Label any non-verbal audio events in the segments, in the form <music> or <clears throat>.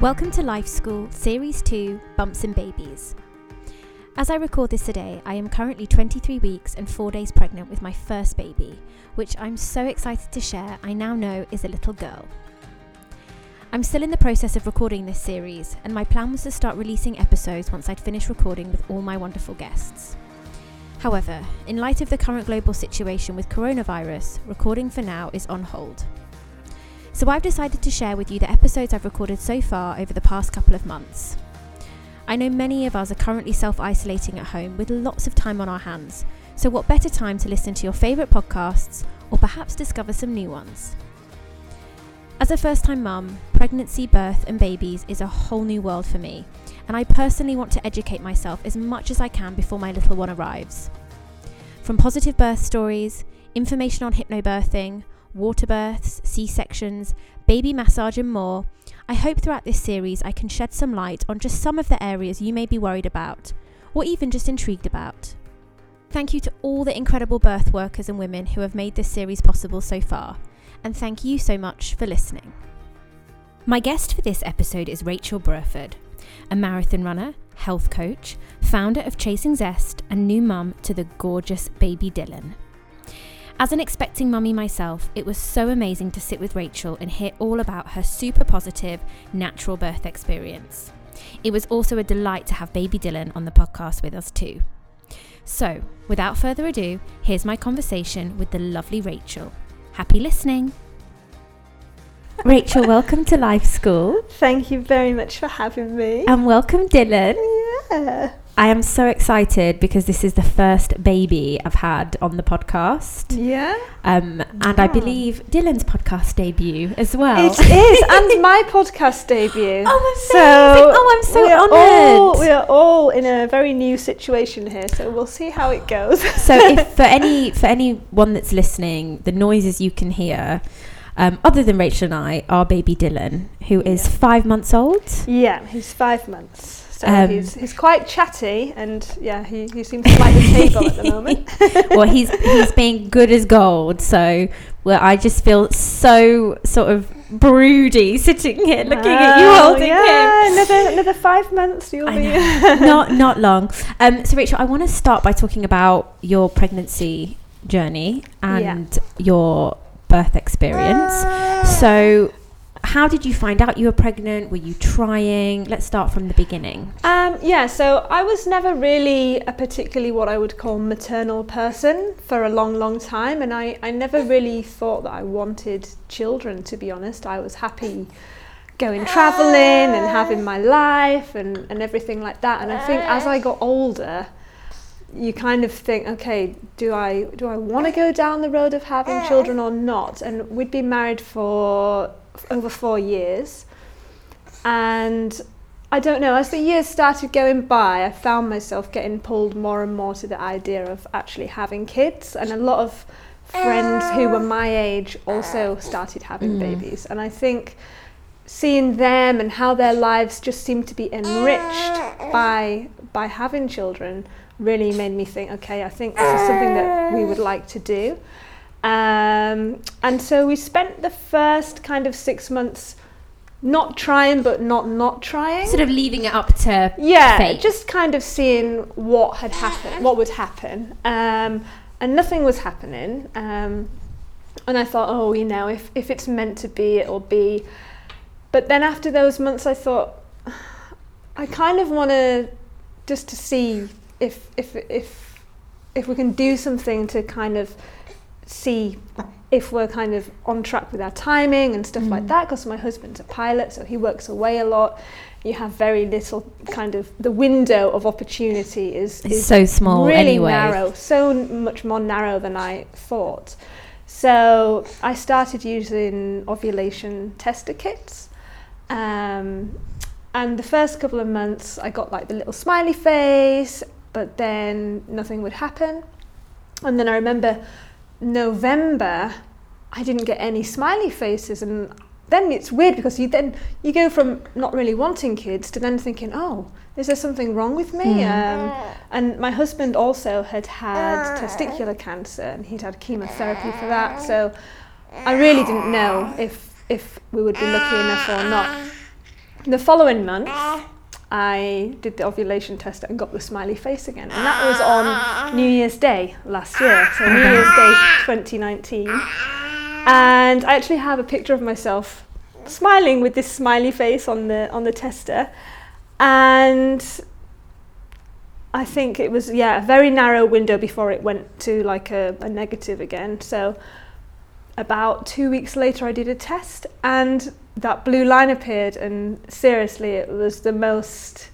Welcome to Life School Series 2 Bumps and Babies. As I record this today, I am currently 23 weeks and 4 days pregnant with my first baby, which I'm so excited to share I now know is a little girl. I'm still in the process of recording this series, and my plan was to start releasing episodes once I'd finished recording with all my wonderful guests. However, in light of the current global situation with coronavirus, recording for now is on hold. So I've decided to share with you the episodes I've recorded so far over the past couple of months. I know many of us are currently self isolating at home with lots of time on our hands, so what better time to listen to your favourite podcasts or perhaps discover some new ones? As a first time mum, pregnancy, birth, and babies is a whole new world for me, and I personally want to educate myself as much as I can before my little one arrives. From positive birth stories, information on hypnobirthing, water births, C sections, baby massage, and more, I hope throughout this series I can shed some light on just some of the areas you may be worried about, or even just intrigued about. Thank you to all the incredible birth workers and women who have made this series possible so far, and thank you so much for listening. My guest for this episode is Rachel Burford, a marathon runner, health coach, founder of Chasing Zest, and new mum to the gorgeous baby Dylan. As an expecting mummy myself, it was so amazing to sit with Rachel and hear all about her super positive, natural birth experience. It was also a delight to have baby Dylan on the podcast with us too. So, without further ado, here's my conversation with the lovely Rachel. Happy listening! Rachel, welcome to Life School. Thank you very much for having me. And welcome, Dylan. Yeah. I am so excited because this is the first baby I've had on the podcast. Yeah. Um, and I believe Dylan's podcast debut as well. It is, and my podcast debut. <laughs> Oh, amazing. Oh, I'm so honoured. All, we are all in a very new situation here, so we'll see how it goes. so if <laughs> for any for anyone that's listening, the noises you can hear, um, other than Rachel and I, are baby Dylan, who is Yeah. five months old. yeah, he's five months. So Um, he's, he's quite chatty, and yeah, he, he seems to like the table at the moment. <laughs> well, he's he's being good as gold. So well, I just feel so sort of broody sitting here looking at you holding him. yeah, Another, another five months, you'll I be. <laughs> not not long. Um, so Rachel, I want to start by talking about your pregnancy journey and your birth experience. So, how did you find out you were pregnant? Were you trying? Let's start from the beginning. Um, yeah, so I was never really a particularly what I would call maternal person for a long, long time, and I, I never really thought that I wanted children, to be honest. I was happy going travelling and having my life and, and everything like that. And I think as I got older, you kind of think, okay, do I do I want to go down the road of having children or not? And we'd been married for over four years, and I don't know. As the years started going by, I found myself getting pulled more and more to the idea of actually having kids, and a lot of friends who were my age also started having Mm. babies, and I think seeing them and how their lives just seemed to be enriched by by having children really made me think okay i think this is something that we would like to do. Um, and so we spent the first kind of six months not trying but not not trying. Sort of leaving it up to yeah fate. just kind of seeing what had happened what would happen. Um, and nothing was happening. Um, and i thought oh you know if, if it's meant to be it'll be. But then after those months i thought <sighs> i kind of want to just to see if if if if we can do something to kind of see if we're kind of on track with our timing and stuff like Mm. that because my husband's a pilot so he works away a lot you have very little kind of the window of opportunity is, is so small really anyway. narrow so much more narrow than I thought so I started using ovulation tester kits um, and the first couple of months I got like the little smiley face but then nothing would happen. And then I remember November I didn't get any smiley faces. And then it's weird because you then you go from not really wanting kids to then thinking oh is there something wrong with me? Hmm. um, and my husband also had had testicular cancer and he'd had chemotherapy for that. So I really didn't know if if we would be lucky enough or not. The following month, I did the ovulation test and got the smiley face again. And that was on New Year's Day last year. So New Year's Day 2019. And I actually have a picture of myself smiling with this smiley face on the on the tester. And I think it was yeah, a very narrow window before it went to like a, a negative again. So about two weeks later I did a test and that blue line appeared and seriously it was the most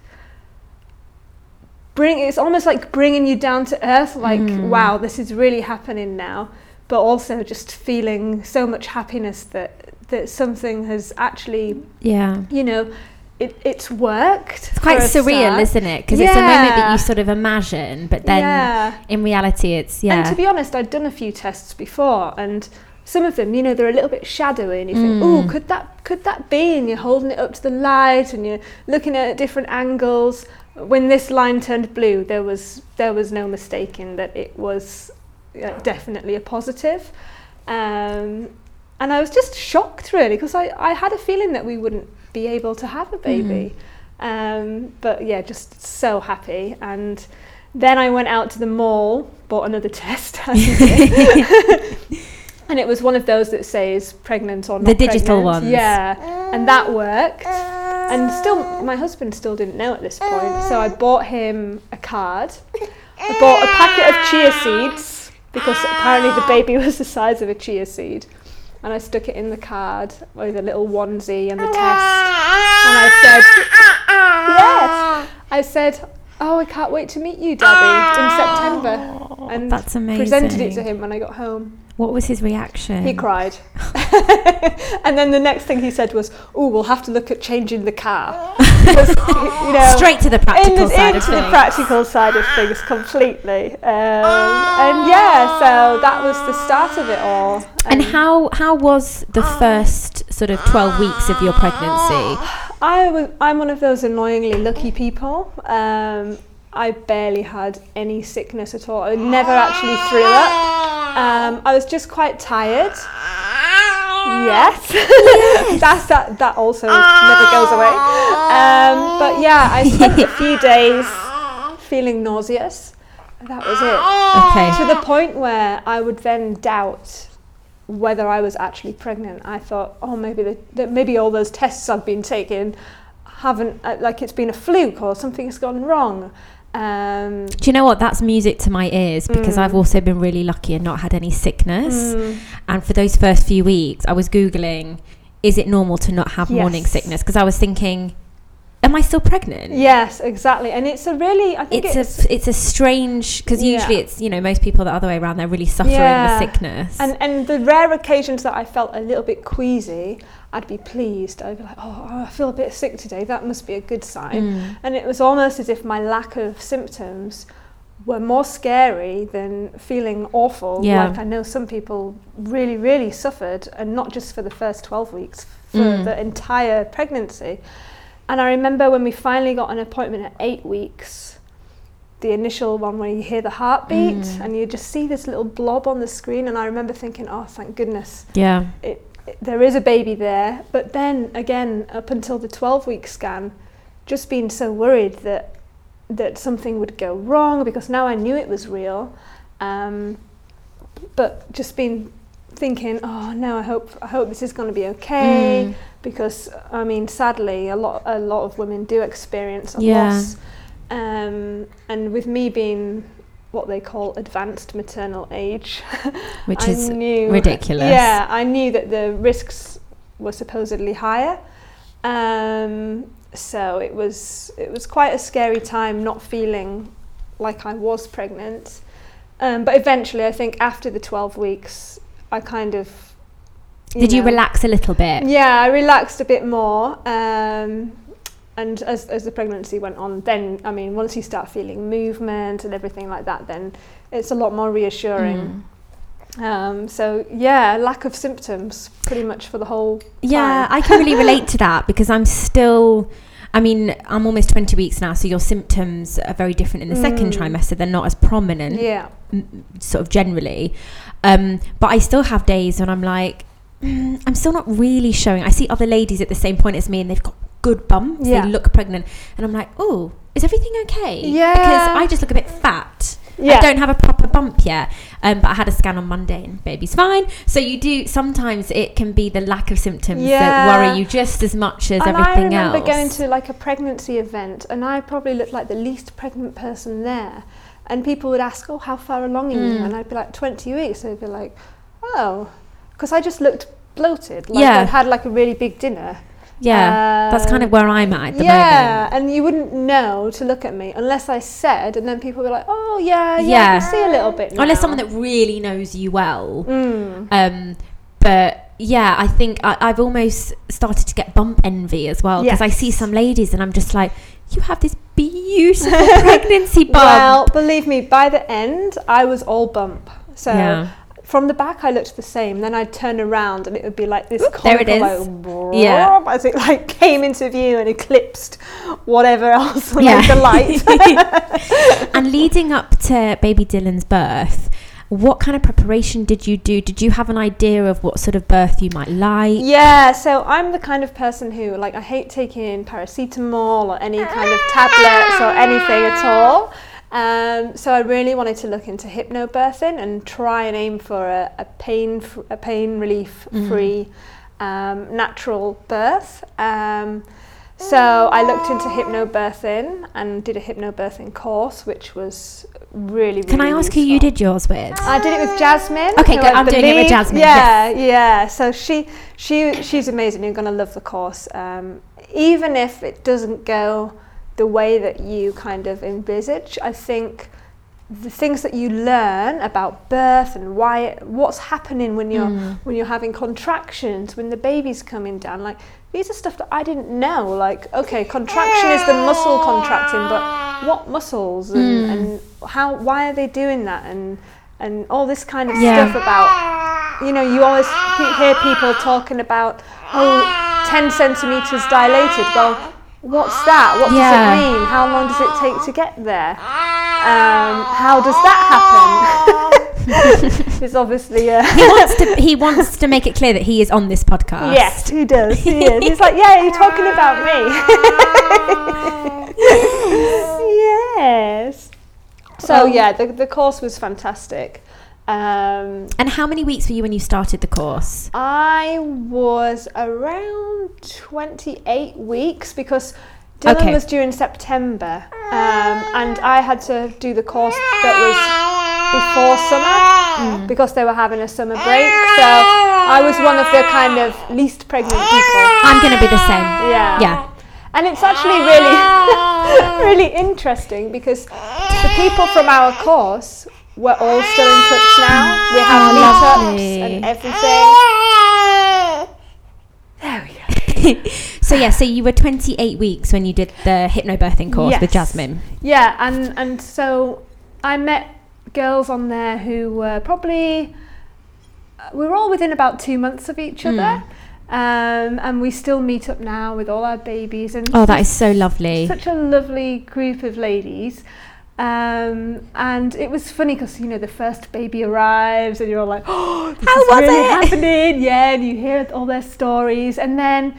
bring it's almost like bringing you down to earth like Mm. wow this is really happening now but also just feeling so much happiness that that something has actually Yeah. you know it, it's worked It's quite surreal, isn't it? Because it's a moment that you sort of imagine, but then yeah in reality, it's yeah. And to be honest, I'd done a few tests before, and some of them, you know, they're a little bit shadowy, and you think, Mm. oh, could that could that be? And you're holding it up to the light, and you're looking at different angles. When this line turned blue, there was there was no mistaking that it was uh, definitely a positive. Um, and I was just shocked, really, because I, I had a feeling that we wouldn't be able to have a baby. Um, but yeah, just so happy. And then I went out to the mall, bought another <laughs> test, as you did. And it was one of those that says pregnant or not. The digital pregnant. ones. Yeah, and that worked. And still, my husband still didn't know at this point, so I bought him a card. I bought a packet of chia seeds because apparently the baby was the size of a chia seed. And I stuck it in the card with a little onesie and the test. And I said, Yes. I said, Oh, I can't wait to meet you, Daddy, in September. And that's amazing. presented it to him when I got home. What was his reaction? He cried. <laughs> and then the next thing he said was, Oh, we'll have to look at changing the car. <laughs> Because, you know, Straight to the in practical the, side of into the things. practical side of things completely. Um, and yeah, so that was the start of it all. and how how was the first sort of twelve weeks of your pregnancy? I was, I'm one of those annoyingly lucky people. Um, I barely had any sickness at all. I never actually threw up. Um, I was just quite tired. Yes, <laughs> that's that. That also never goes away. Um, but yeah, I spent a few days feeling nauseous. That was it. Okay. To the point where I would then doubt whether I was actually pregnant. I thought, oh, maybe the, that maybe all those tests I've been taking haven't uh, like it's been a fluke or something's gone wrong. Um, Do you know what? That's music to my ears because Mm. I've also been really lucky and not had any sickness. mm, And for those first few weeks, I was Googling, is it normal to not have morning sickness? Because I was thinking, am I still pregnant? yes, exactly. And it's a really, I think It's, it's, a it's a strange because usually Yeah. it's you know most people the other way around they're really suffering Yeah. the sickness And and the rare occasions that I felt a little bit queasy, I'd be pleased. I'd be like, oh, I feel a bit sick today. That must be a good sign. Mm. And it was almost as if my lack of symptoms were more scary than feeling awful. Yeah. Like I know some people really, really suffered, and not just for the first 12 weeks, for Mm. the entire pregnancy. And I remember when we finally got an appointment at eight weeks, the initial one where you hear the heartbeat Mm. and you just see this little blob on the screen. And I remember thinking, oh, thank goodness yeah it, it, there is a baby there. But then again, up until the 12 week scan, just being so worried that that something would go wrong because now I knew it was real. Um, but just been thinking, oh no, I hope I hope this is going to be okay Mm. because I mean, sadly, a lot a lot of women do experience a Yeah. loss. Um, and with me being what they call advanced maternal age, <laughs> which is knew, ridiculous. Yeah, I knew that the risks were supposedly higher. Um, so it was it was quite a scary time not feeling like I was pregnant. Um, but eventually, I think after the 12 weeks, I kind of. did you relax a little bit Yeah, I relaxed a bit more. Um, and as, as the pregnancy went on, then, I mean, once you start feeling movement and everything like that, then it's a lot more reassuring. Mm. Um, so, yeah, lack of symptoms pretty much for the whole Yeah. I can really relate to <laughs> that because I'm still. I mean, I'm almost 20 weeks now, so your symptoms are very different in the second Mm. trimester. They're not as prominent, Yeah. m- sort of generally. Um, but I still have days when I'm like, mm, I'm still not really showing. I see other ladies at the same point as me, and they've got good bumps. Yeah. They look pregnant, and I'm like, oh, is everything okay? Yeah. Because I just look a bit fat. Yeah. I don't have a proper bump yet, um, but I had a scan on Monday and baby's fine. So you do sometimes it can be the lack of symptoms that worry you just as much as and everything else. I remember else. going to like a pregnancy event, and I probably looked like the least pregnant person there. And people would ask, "Oh, how far along are you?" Mm. And I'd be like, "20 weeks." They'd be like, "Oh," because I just looked bloated. Like Yeah. I'd had like a really big dinner. Yeah, that's kind of where I'm at at the yeah, moment. and you wouldn't know to look at me unless I said, and then people would be like, "Oh, yeah, yeah, I can see a little bit." Now. Unless someone that really knows you well. Mm. Um, but yeah, I think I, I've almost started to get bump envy as well because I see some ladies and I'm just like, you have this <laughs> beautiful pregnancy bump. Well, believe me, by the end, I was all bump. So yeah. From the back, I looked the same. Then I'd turn around, and it would be like this. Oop, there it comical. Like, Yeah. as it like came into view and eclipsed whatever else <laughs> on Yeah. the light. <laughs> and leading up to baby Dylan's birth, what kind of preparation did you do? Did you have an idea of what sort of birth you might like? Yeah, so I'm the kind of person who, like, I hate taking paracetamol or any kind of tablets or anything at all. Um, so I really wanted to look into hypnobirthing and try and aim for a, a pain a pain relief free um, natural birth. Um, so I looked into hypnobirthing and did a hypnobirthing course, which was really, really Can I ask who you did yours with? I did it with Jasmine. Okay, good. I'm doing it with Jasmine, Yeah, yeah. So she, she, she's amazing. You're gonna love the course, um, even if it doesn't go the way that you kind of envisage. I think the things that you learn about birth and why, what's happening when you're Mm. when you're having contractions, when the baby's coming down, like these are stuff that I didn't know. Like, okay, contraction is the muscle contracting, but what muscles and, Mm. and how why are they doing that and and all this kind of Yeah. stuff about you know you always pe- hear people talking about oh 10 centimeters dilated well what's that what Yeah. does it mean how long does it take to get there um, how does that happen <laughs> it's obviously uh, he wants to he <laughs> wants to make it clear that he is on this podcast. Yes, he does. He is. He's like, yeah, you're talking about me. <laughs> yes. So Oh. yeah, the the course was fantastic. Um, And how many weeks were you when you started the course? I was around 28 weeks because Dylan Okay. was due in September, um, and I had to do the course that was before summer because they were having a summer break. So I was one of the kind of least pregnant people. I'm going to be the same. Yeah. Yeah. And it's actually really, <laughs> really interesting because the people from our course were all still in touch now. We have Oh, meetups and everything. There we go. <laughs> so yeah, so you were 28 weeks when you did the hypnobirthing course with Jasmine. Yeah, and and so I met girls on there who were probably uh, we were all within about two months of each Hmm. other. Um, and we still meet up now with all our babies and Oh, that is so lovely. such a lovely group of ladies. Um, and it was funny because you know the first baby arrives and you're all like, oh, <gasps> this How is really it?" happening? <laughs> Yeah, and you hear all their stories, and then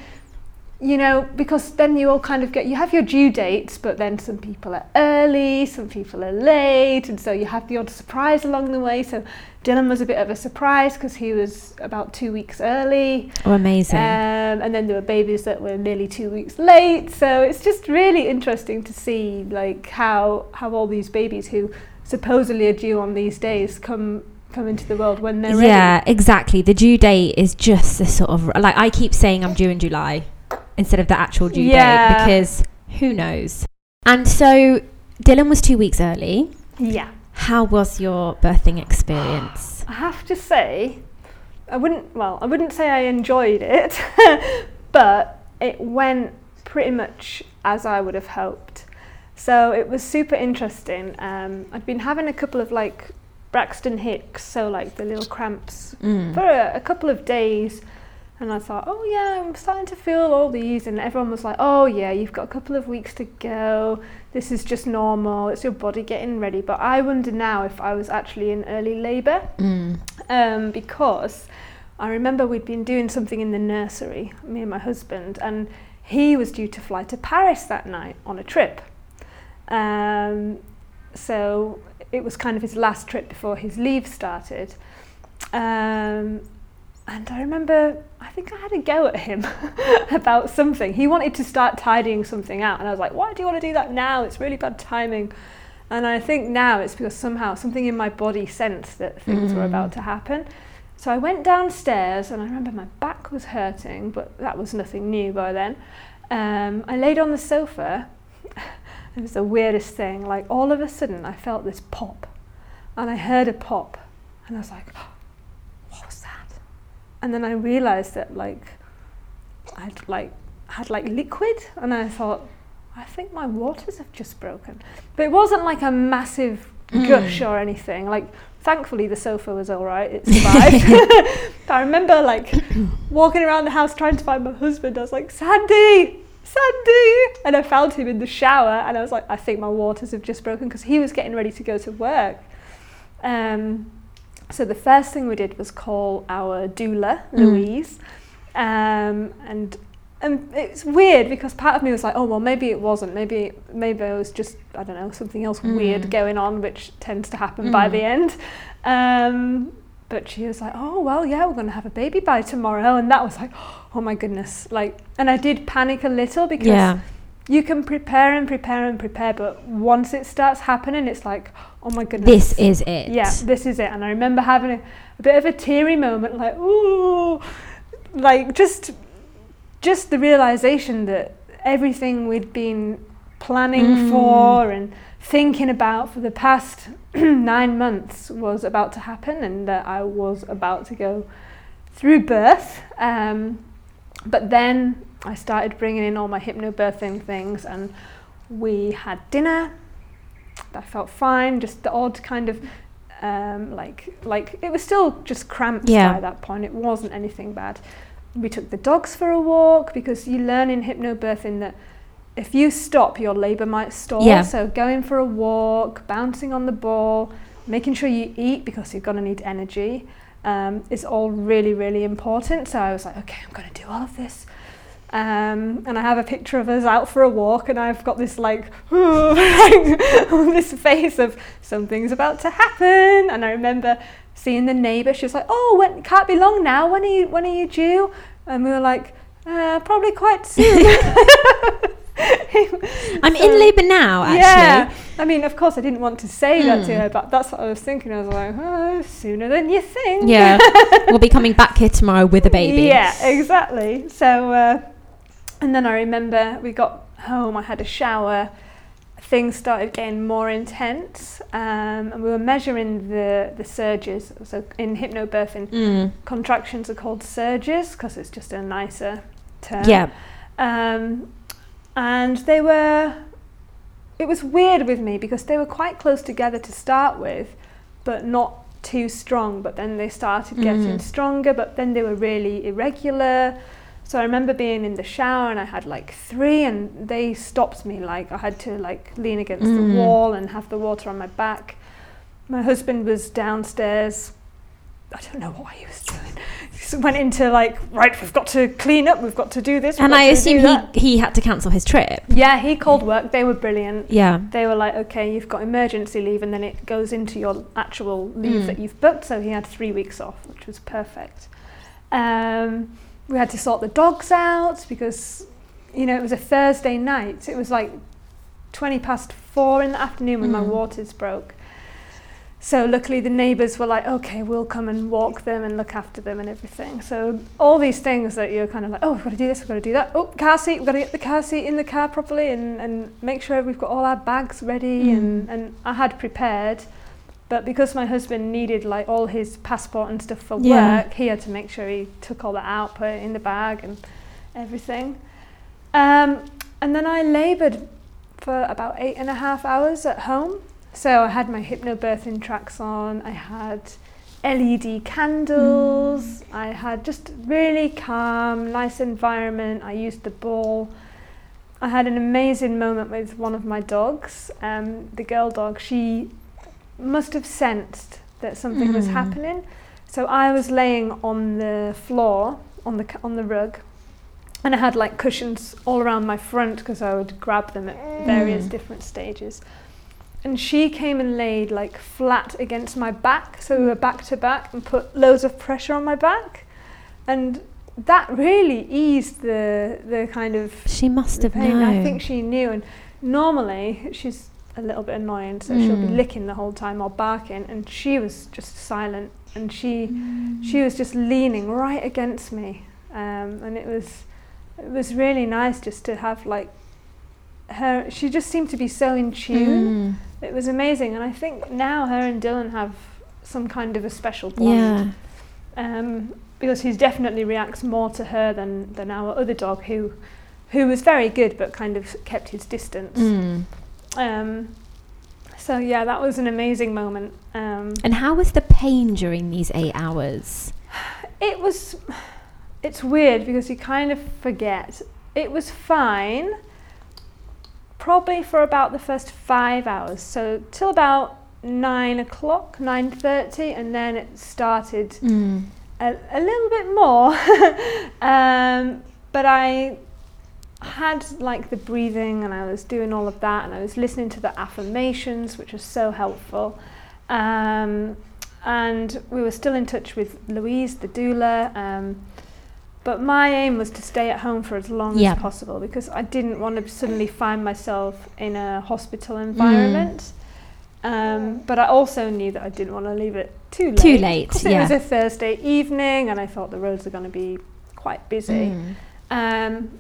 you know because then you all kind of get you have your due dates, but then some people are early, some people are late, and so you have the odd surprise along the way. So Dylan was a bit of a surprise because he was about two weeks early. Oh, amazing. Um, and then there were babies that were nearly two weeks late. So it's just really interesting to see like how how all these babies who supposedly are due on these days come come into the world when they're yeah, exactly. The due date is just a sort of like I keep saying I'm due in July instead of the actual due date because who knows. And so Dylan was 2 weeks early. Yeah. How was your birthing experience? <sighs> I have to say, I wouldn't. Well, I wouldn't say I enjoyed it, <laughs> but it went pretty much as I would have hoped. So it was super interesting. Um, I'd been having a couple of like Braxton Hicks, so like the little cramps Mm. for a, a couple of days. And I thought, oh yeah, I'm starting to feel all these. And everyone was like, oh yeah, you've got a couple of weeks to go. This is just normal. It's your body getting ready. But I wonder now if I was actually in early labour Mm. um, because I remember we'd been doing something in the nursery, me and my husband, and he was due to fly to Paris that night on a trip. Um, so it was kind of his last trip before his leave started. Um, and I remember, I think I had a go at him <laughs> about something. He wanted to start tidying something out, and I was like, why do you want to do that now? It's really bad timing. And I think now it's because somehow something in my body sensed that things mm. were about to happen. So I went downstairs, and I remember my back was hurting, but that was nothing new by then. Um, I laid on the sofa. <laughs> it was the weirdest thing. Like all of a sudden, I felt this pop, and I heard a pop, and I was like, "What was that?" And then I realised that like I'd like had like liquid, and I thought, I think my waters have just broken. But it wasn't like a massive mm. gush or anything. Like, thankfully, the sofa was all right. It survived. <laughs> I remember like walking around the house trying to find my husband. I was like, Sandy, Sandy! And I found him in the shower, and I was like, I think my waters have just broken because he was getting ready to go to work. Um, so the first thing we did was call our doula, mm. Louise. Um, and and it's weird because part of me was like, oh well, maybe it wasn't. Maybe maybe it was just I don't know something else mm. weird going on, which tends to happen mm. by the end. Um, but she was like, oh well, yeah, we're going to have a baby by tomorrow, and that was like, <gasps> oh my goodness, like, and I did panic a little because. Yeah. You can prepare and prepare and prepare, but once it starts happening, it's like, oh my goodness. This is it. Yeah, this is it. And I remember having a, a bit of a teary moment, like, ooh, like just just the realization that everything we'd been planning mm. for and thinking about for the past <clears throat> nine months was about to happen and that I was about to go through birth. Um, but then I started bringing in all my hypnobirthing things and we had dinner. I felt fine, just the odd kind of um, like like it was still just cramped yeah. by that point. It wasn't anything bad we took the dogs for a walk because you learn in hypnobirthing that if you stop, your labour might stall. Yeah. So going for a walk, bouncing on the ball, making sure you eat because you're going to need energy um, is all really, really important. So I was like, okay, I'm going to do all of this. Um, and I have a picture of us out for a walk, and I've got this like, <laughs> <laughs> this face of something's about to happen. And I remember seeing the neighbour. She was like, "Oh, when can't be long now. When are you when are you due?" And we were like, uh, "Probably quite soon." <laughs> I'm so, in labour now. Actually, yeah. I mean, of course, I didn't want to say that to hmm. her, but that's what I was thinking. I was like, oh, sooner than you think. Yeah, we'll be coming back here tomorrow with a baby. Yeah, exactly. So, uh, and then I remember we got home. I had a shower things started getting more intense um, and we were measuring the, the surges. So in hypnobirthing, mm. contractions are called surges because it's just a nicer term. Yeah. Um, and they were, it was weird with me because they were quite close together to start with, but not too strong. But then they started getting mm. stronger, but then they were really irregular. So I remember being in the shower and I had like three and they stopped me like I had to like lean against mm. the wall and have the water on my back. My husband was downstairs. I don't know what he was doing. He went into like, right, we've got to clean up, we've got to do this. And I assume he, he had to cancel his trip. Yeah, he called work. They were brilliant. Yeah. They were like, okay, you've got emergency leave and then it goes into your actual leave mm. that you've booked. So he had three weeks off, which was perfect. Um, we had to sort the dogs out because, you know, it was a Thursday night. It was like 20 past four in the afternoon when mm. my waters broke. So luckily the neighbours were like, okay, we'll come and walk them and look after them and everything. So all these things that you're kind of like, oh, we've got to do this, we've got to do that. Oh, car seat, we've got to get the car seat in the car properly and, and make sure we've got all our bags ready. Mm. And, and I had prepared. But because my husband needed like all his passport and stuff for yeah. work, he had to make sure he took all that out, put it in the bag and everything. Um, and then I laboured for about eight and a half hours at home. So I had my hypnobirthing tracks on, I had LED candles, mm. I had just really calm, nice environment. I used the ball. I had an amazing moment with one of my dogs, um, the girl dog. She must have sensed that something mm. was hmm. happening. So I was laying on the floor, on the on the rug, and I had like cushions all around my front because I would grab them at various Mm. different stages. And she came and laid like flat against my back, so we were back to back, and put loads of pressure on my back, and that really eased the the kind of She must have pain. known. I think she knew, and normally she's a little bit annoying, so she'll be Mm. licking the whole time or barking, and she was just silent, and she Mm. she was just leaning right against me, um, and it was it was really nice just to have like her. She just seemed to be so in tune. Mm. It was amazing, and I think now her and Dylan have some kind of a special bond Yeah. um, because he definitely reacts more to her than, than our other dog, who who was very good but kind of kept his distance. Mm. Um, so yeah, that was an amazing moment. Um, And how was the pain during these eight hours? it was, it's weird because you kind of forget. It was fine, probably for about the first five hours. So till about nine o'clock, nine thirty, and then it started Mm. a, a little bit more. <laughs> um, but I had like the breathing and I was doing all of that and I was listening to the affirmations, which was so helpful. Um, and we were still in touch with Louise, the doula. Um, but my aim was to stay at home for as long Yeah. as possible because I didn't want to suddenly find myself in a hospital environment. Um, but I also knew that I didn't want to leave it too late. Too late, yeah. It was a Thursday evening, and I thought the roads are going to be quite busy. Mm. Um,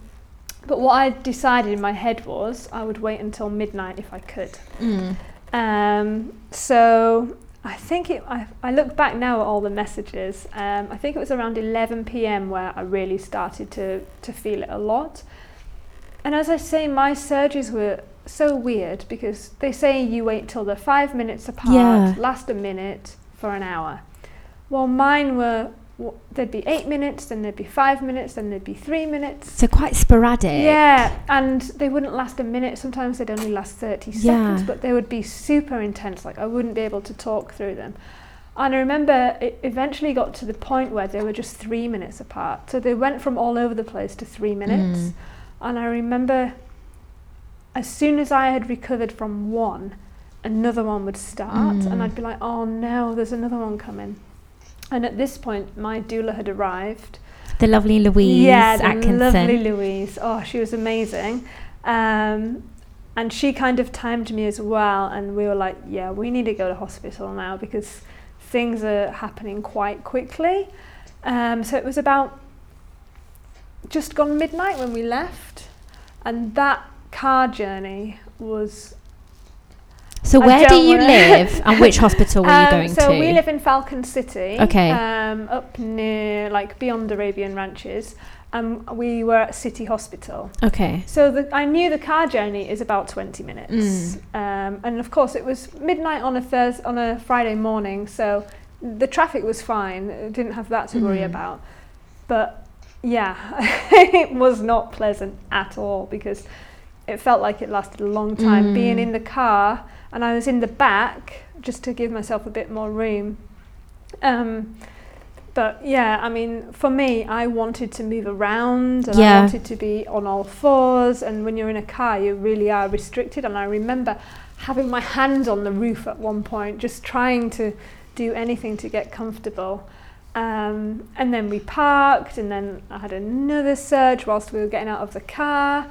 but what I decided in my head was I would wait until midnight if I could. Mm. Um, so I think it, I, I look back now at all the messages. Um, I think it was around 11 p.m. where I really started to, to feel it a lot. And as I say, my surges were so weird because they say you wait till they're five minutes apart, Yeah. last a minute for an hour. Well, mine were there'd be eight minutes, then there'd be five minutes, then there'd be three minutes. So quite sporadic. Yeah, and they wouldn't last a minute. Sometimes they'd only last 30 seconds, but they would be super intense. Like I wouldn't be able to talk through them. And I remember it eventually got to the point where they were just three minutes apart. So they went from all over the place to three minutes. Mm. And I remember as soon as I had recovered from one, another one would start. Mm. And I'd be like, oh no, there's another one coming. And at this point, my doula had arrived. The lovely Louise yeah, the Atkinson. lovely Louise. Oh, she was amazing. Um, and she kind of timed me as well. And we were like, yeah, we need to go to hospital now because things are happening quite quickly. Um, so it was about just gone midnight when we left. And that car journey was So where do you live and which <laughs> hospital were you Um, going so to? So we live in Falcon City. Okay. Um, up near, like, beyond Arabian Ranches. Um, we were at City Hospital. okay. So the, I knew the car journey is about 20 minutes. Mm. Um, and of course, it was midnight on a Thursday, on a Friday morning. So the traffic was fine. I didn't have that to worry Mm. about. But yeah, <laughs> it was not pleasant at all because it felt like it lasted a long time. Mm. Being in the car and I was in the back just to give myself a bit more room. Um, but yeah, I mean, for me, I wanted to move around and Yeah. I wanted to be on all fours. And when you're in a car, you really are restricted. And I remember having my hand on the roof at one point, just trying to do anything to get comfortable. Um, and then we parked, and then I had another surge whilst we were getting out of the car.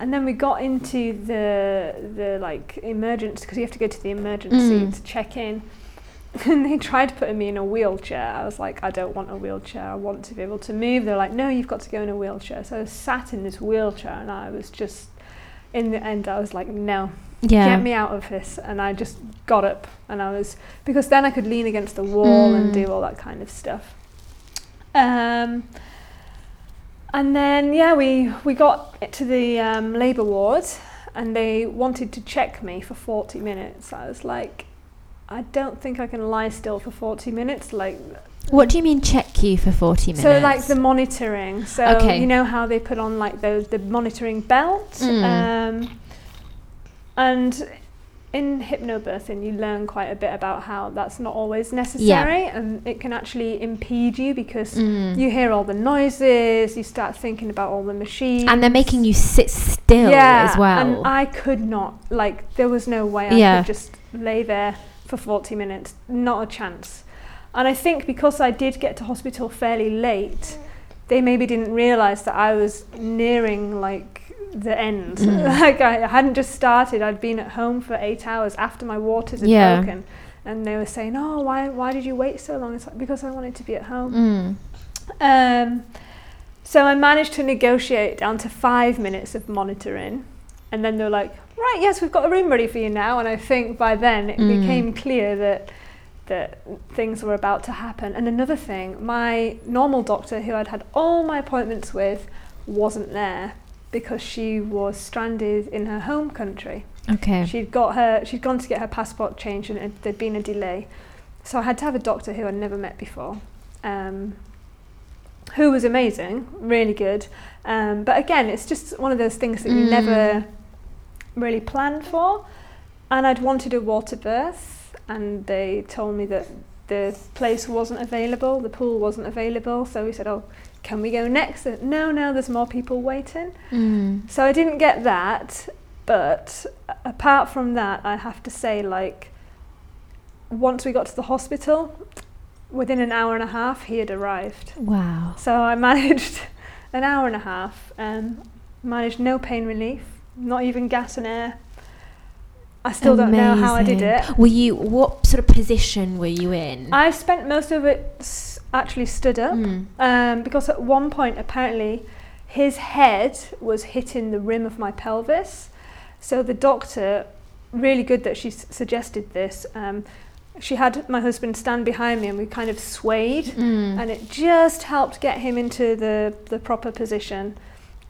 And then we got into the the like emergency because you have to go to the emergency Mm. to check in. <laughs> And they tried putting me in a wheelchair. I was like, I don't want a wheelchair. I want to be able to move. They're like, no, you've got to go in a wheelchair. So I sat in this wheelchair, and I was just, in the end, I was like, no, Yeah. get me out of this. And I just got up, and I was because then I could lean against the wall and Mm. do all that kind of stuff. Um, and then yeah, we we got to the um, labour ward, and they wanted to check me for forty minutes. I was like, I don't think I can lie still for forty minutes. Like What do you mean check you for 40 minutes? so, like the monitoring. So Okay. you know how they put on like the the monitoring belt, Mm. um, and in hypnobirthing, you learn quite a bit about how that's not always necessary and it can actually impede you because Mm. you hear all the noises, you start thinking about all the machines. and they're making you sit still yeah, as well. And I could not, like, there was no way I Yeah. could just lay there for 40 minutes. Not a chance. And I think because I did get to hospital fairly late, they maybe didn't realise that I was nearing, like, the end. Mm. <laughs> like, I hadn't just started, I'd been at home for eight hours after my waters had Yeah. broken. And they were saying, oh, why, why did you wait so long? It's like, because I wanted to be at home. Mm. Um, so I managed to negotiate down to five minutes of monitoring. And then they were like, right, yes, we've got a room ready for you now. And I think by then it Mm. became clear that that things were about to happen. And another thing, my normal doctor, who I'd had all my appointments with, wasn't there because she was stranded in her home country. Okay. She'd got her, she'd gone to get her passport changed, and it, there'd been a delay. So I had to have a doctor who I'd never met before, um, who was amazing, really good. Um, but again, it's just one of those things that you Mm. never really plan for. And I'd wanted a water birth, and they told me that the place wasn't available, the pool wasn't available. So we said, "Oh, can we go next?" And, no, no, there's more people waiting. Mm. So I didn't get that, but apart from that, I have to say, like, once we got to the hospital, within an hour and a half, he had arrived. Wow. So I <laughs> managed an hour and a half, um, managed no pain relief, not even gas and air. I still don't know how I did it. Were you what sort of position were you in? I spent most of it actually stood up. Mm. um, because at one point apparently his head was hitting the rim of my pelvis. So the doctor, really good that she s- suggested this. Um, she had my husband stand behind me and we kind of swayed, Mm. and it just helped get him into the, the proper position.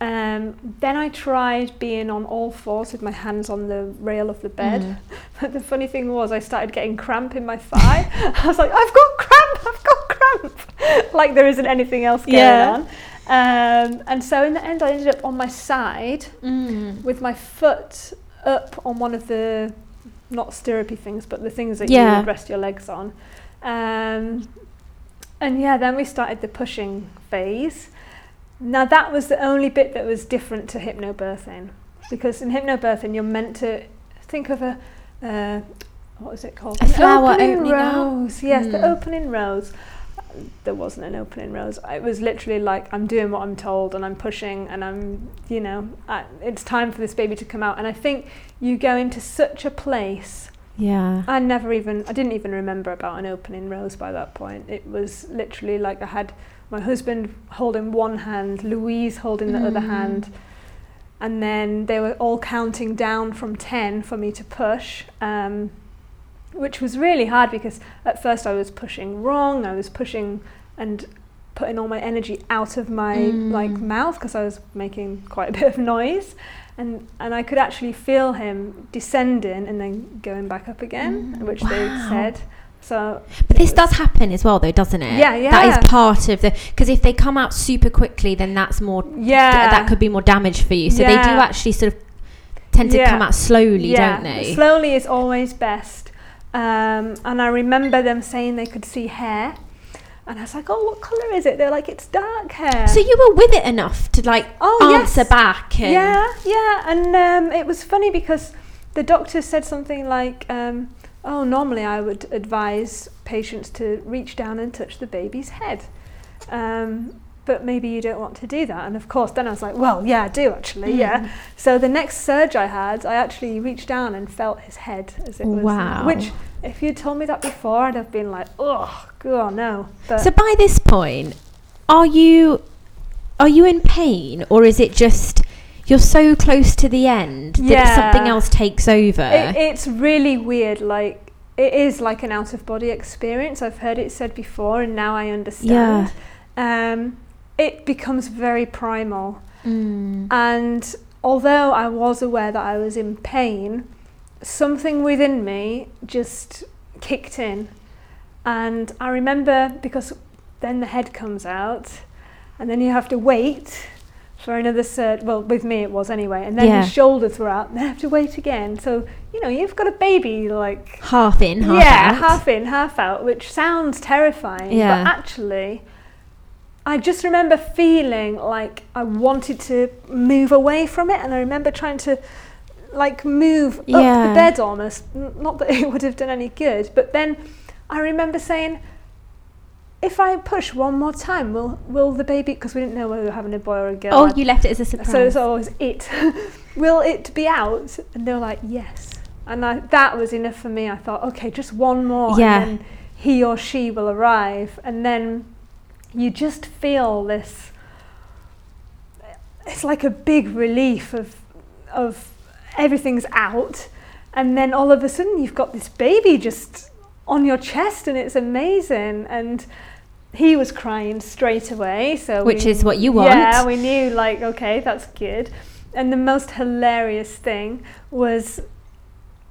Um, then I tried being on all fours with my hands on the rail of the bed. Mm. <laughs> But the funny thing was, I started getting cramp in my thigh. <laughs> I was like, I've got cramp, I've got cramp. <laughs> like there isn't anything else going Yeah. on. Um, and so in the end, I ended up on my side Mm. with my foot up on one of the, not stirrupy things, but the things that Yeah. you would rest your legs on. Um, and yeah, then we started the pushing phase. Now that was the only bit that was different to hypnobirthing, because in hypnobirthing you're meant to think of a uh, what is it called? A flower opening opening up? rose. Yes, the Mm. opening rose. There wasn't an opening rose. It was literally like I'm doing what I'm told and I'm pushing and I'm, you know, I, it's time for this baby to come out. And I think you go into such a place Yeah. I never even, I didn't even remember about an opening rose by that point. It was literally like I had my husband holding one hand, Louise holding the other Mm. hand, and then they were all counting down from 10 for me to push, um, which was really hard because at first I was pushing wrong, I was pushing and putting all my energy out of my Mm. like mouth because I was making quite a bit of <laughs> noise and and I could actually feel him descending and then going back up again, Mm, which they said. So But this does happen as well, though, doesn't it? Yeah, yeah. That is part of the because if they come out super quickly, then that's more. yeah, that could be more damage for you. So they do actually sort of tend to Yeah. come out slowly, yeah, don't they? Slowly is always best. Um, and I remember them saying they could see hair. And I was like, oh, what colour is it? They're like, it's dark hair. So you were with it enough to like Oh, answer yes. back. And Yeah, yeah. And um, it was funny because the doctor said something like, um, oh, normally I would advise patients to reach down and touch the baby's head. Um, but maybe you don't want to do that. And of course, then I was like, well, yeah, I do actually, yeah. Mm. So the next surge I had, I actually reached down and felt his head as it was. Wow. Which, if you'd told me that before, I'd have been like, oh, oh no. But So by this point, are you are you in pain, or is it just you're so close to the end that Yeah. something else takes over? It, it's really weird. Like it is like an out of body experience. I've heard it said before, and now I understand. Yeah. Um, it becomes very primal, Mm. and although I was aware that I was in pain, something within me just kicked in, and I remember because then the head comes out, and then you have to wait for another surge. Well, with me it was anyway. And then Yeah. his shoulders were out, And then I have to wait again. So you know, you've got a baby like Half in, half yeah, out. half in, half out, which sounds terrifying. Yeah. But actually, I just remember feeling like I wanted to move away from it, and I remember trying to like move up the bed almost. N- Not that <laughs> it would have done any good, but then I remember saying, if I push one more time, will will the baby? Because we didn't know whether we were having a boy or a girl. Oh, I- you left it as a surprise. so it's always it. <laughs> Will it be out? And they were like, yes. And I, that was enough for me. I thought, okay, just one more, Yeah. and then he or she will arrive, and then you just feel this. It's like a big relief of, of everything's out, and then all of a sudden you've got this baby just on your chest, and it's amazing. And he was crying straight away, so Which we- is what you want. Yeah, we knew like okay, that's good. And the most hilarious thing was,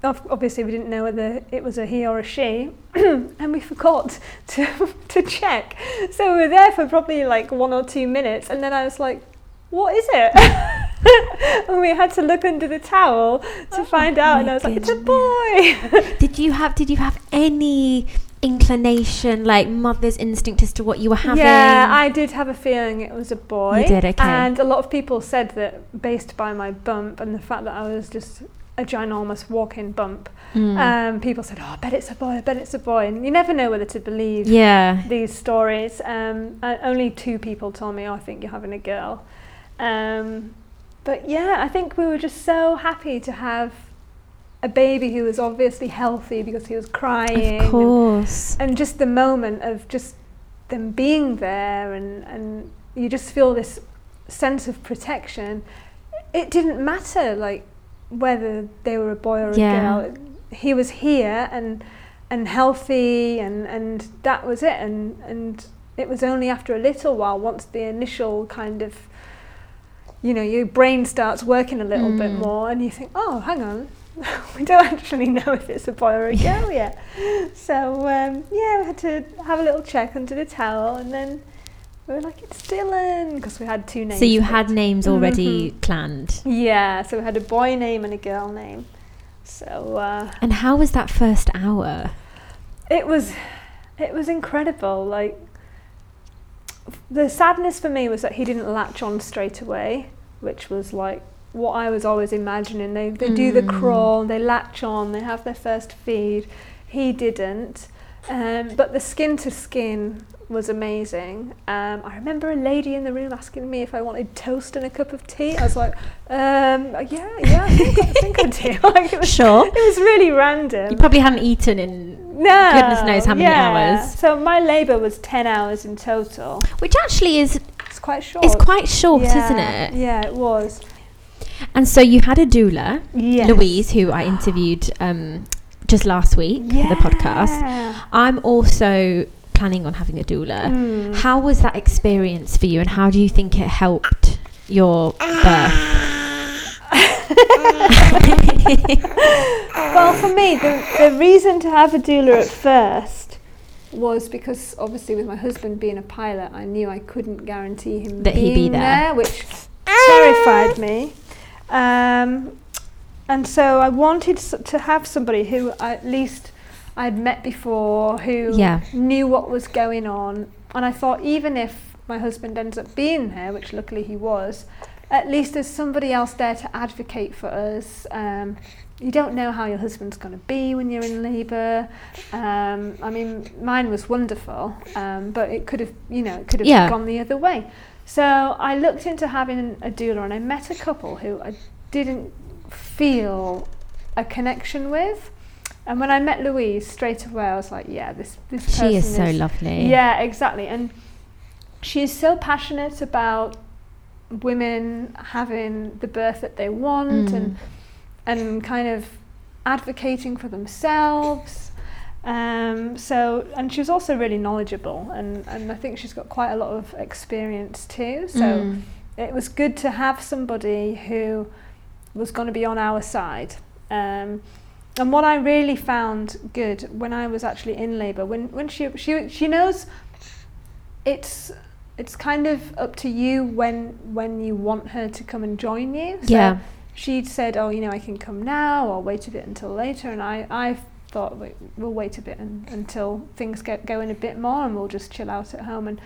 obviously we didn't know whether it was a he or a she, <clears throat> and we forgot <laughs> to to check. So we were there for probably like one or two minutes, and then I was like, "What is it?" <laughs> and we had to look under the towel to oh find out, and I was like, "It's a boy." <laughs> Did you have did you have any inclination, like mother's instinct as to what you were having? Yeah, I did have a feeling it was a boy. You did, okay. And a lot of people said that based by my bump and the fact that I was just a ginormous walk-in bump, Mm. um, people said, "Oh, I bet it's a boy. I bet it's a boy." And you never know whether to believe yeah. these stories. Um, and only two people told me, "Oh, I think you're having a girl." Um, but yeah, I think we were just so happy to have a baby who was obviously healthy because he was crying. Of and- course. and just the moment of just them being there and, and you just feel this sense of protection it didn't matter like whether they were a boy or a Yeah. girl he was here and and healthy and and that was it and and it was only after a little while once the initial kind of you know your brain starts working a little bit Mm. more and you think oh hang on <laughs> we don't actually know if it's a boy or a girl yet so um, yeah, we had to have a little check under the towel, and then we were like, "It's Dylan," because we had two names. So you had names already Mhm. planned. yeah. So we had a boy name and a girl name. So uh, And how was that first hour? it was, it was incredible. Like the sadness for me was that he didn't latch on straight away, which was like what I was always imagining. They they do the Mm. crawl, they latch on, they have their first feed. He didn't. Um, but the skin to skin was amazing. Um, I remember a lady in the room asking me if I wanted toast and a cup of tea. I was like, um, yeah, yeah, I think, I, think I do. <laughs> like, it, was, Sure. it was really random. You probably hadn't eaten in, no, goodness knows how many yeah. hours. So my labour was 10 hours in total. which actually is It's quite short. It's quite short, yeah, isn't it? Yeah, it was. And so you had a doula, Yes. Louise, who I interviewed um, just last week for the podcast. I'm also planning on having a doula. Mm. How was that experience for you, and how do you think it helped your birth? <laughs> Well, for me, the, the reason to have a doula at first was because obviously with my husband being a pilot, I knew I couldn't guarantee him That he'd be being there. which terrified me. Um, and so I wanted to have somebody who at least I'd met before, who Yeah. knew what was going on. And I thought, even if my husband ends up being there, which luckily he was, at least there's somebody else there to advocate for us. Um, you don't know how your husband's going to be when you're in labour. Um, I mean, mine was wonderful, um, but it could have, you know, it could have Yeah. gone the other way. So I looked into having a doula, and I met a couple who I didn't feel a connection with. And when I met Louise straight away, I was like, yeah, this this person she is so lovely. yeah, exactly. And she's so passionate about women having the birth that they want Mm. and and kind of advocating for themselves. Um, so, and she was also really knowledgeable, and, and I think she's got quite a lot of experience too. So, Mm. it was good to have somebody who was going to be on our side. Um, and what I really found good when I was actually in labour, when, when she, she, she knows it's it's kind of up to you when when you want her to come and join you. So yeah. She'd said, "Oh, you know, I can come now, or wait a bit until later," and I I thought we'll wait a bit un until things get going a bit more, and we'll just chill out at home. And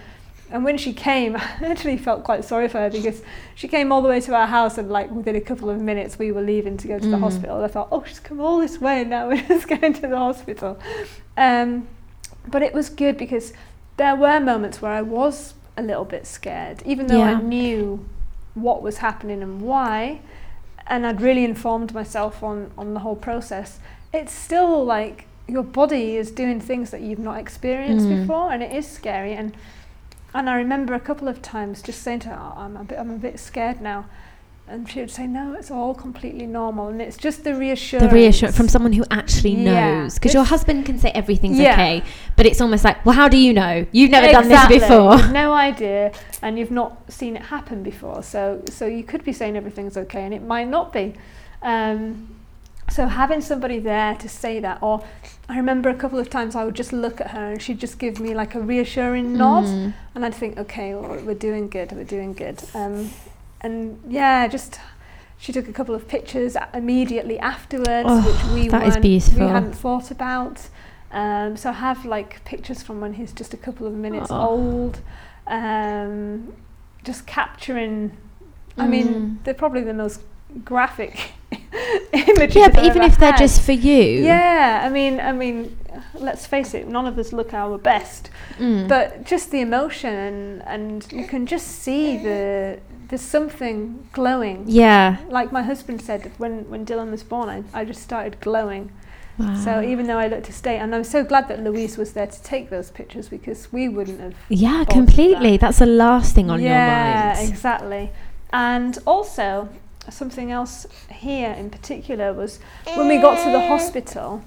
and when she came, <laughs> I actually felt quite sorry for her because she came all the way to our house, and like within a couple of minutes, we were leaving to go to the Mm. hospital. I thought, oh, she's come all this way, and now we're <laughs> just going to the hospital. Um, but it was good because there were moments where I was a little bit scared, even though Yeah. I knew what was happening and why, and I'd really informed myself on on the whole process. It's still like your body is doing things that you've not experienced Mm. before, and it is scary. And and I remember a couple of times just saying to her, oh, "I'm a bit, I'm a bit scared now," and she would say, "No, it's all completely normal." And it's just the reassurance. The reassurance from someone who actually Yeah. knows. Because your husband can say everything's Yeah. okay, but it's almost like, well, how do you know? You've never done this before. You've no idea, and you've not seen it happen before. So, so you could be saying everything's okay, and it might not be. Um, so having somebody there to say that, or I remember a couple of times I would just look at her and she'd just give me like a reassuring nod, Mm. and I'd think, okay, well, we're doing good, we're doing good. Um, and yeah, just she took a couple of pictures immediately afterwards, Oh, which we that is beautiful. we hadn't thought about. Um, so I have like pictures from when he's just a couple of minutes Oh. old, um, just capturing. I mean, Mm. they're probably the most graphic <laughs> images. Yeah, but even if they're had. just for you. Yeah, I mean, I mean, let's face it, none of us look our best, Mm. but just the emotion and and you can just see the there's something glowing. yeah. Like my husband said, when when Dylan was born, I, I just started glowing. Wow. So even though I looked a state, and I'm so glad that Louise was there to take those pictures because we wouldn't have. yeah, completely. that. That's the last thing on yeah, your mind. Yeah, exactly. And also, something else here in particular was when we got to the hospital,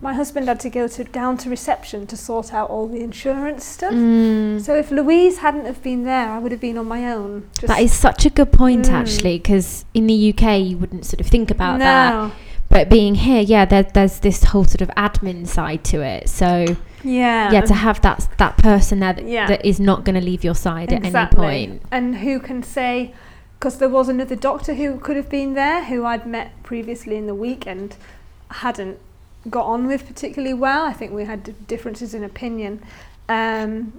my husband had to go to down to reception to sort out all the insurance stuff. Mm. So if Louise hadn't have been there, I would have been on my own. Just That is such a good point, Mm. actually, because in the UK you wouldn't sort of think about no. that. But being here, yeah, there, there's this whole sort of admin side to it. So Yeah. yeah, to have that that person there that, Yeah. that is not going to leave your side at any Exactly. point. And who can say, because there was another doctor who could have been there who I'd met previously in the week and hadn't got on with particularly well. I think we had differences in opinion. Um,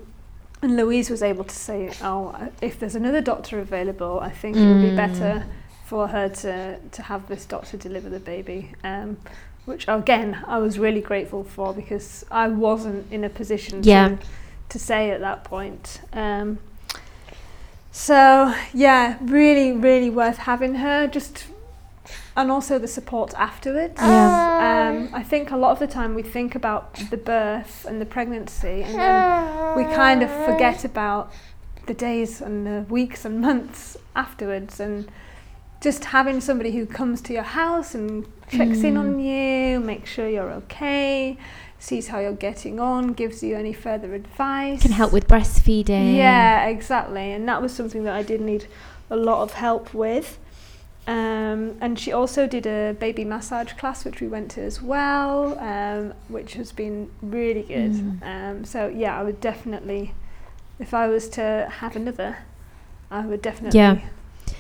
and Louise was able to say, oh, uh, if there's another doctor available, I think it would be Mm. better for her to, to have this doctor deliver the baby. Um, which again, I was really grateful for because I wasn't in a position Yeah. to, to say at that point. Um, so yeah, really, really worth having her. Just and also the support afterwards. Yeah. Um, I think a lot of the time we think about the birth and the pregnancy, and then we kind of forget about the days and the weeks and months afterwards. And just having somebody who comes to your house and checks in Mm. on you, makes sure you're okay, sees how you're getting on, gives you any further advice. Can help with breastfeeding. Yeah, exactly. And that was something that I did need a lot of help with. Um, and she also did a baby massage class, which we went to as well, um, which has been really good. Mm. Um, so, yeah, I would definitely, if I was to have another, I would definitely Yeah.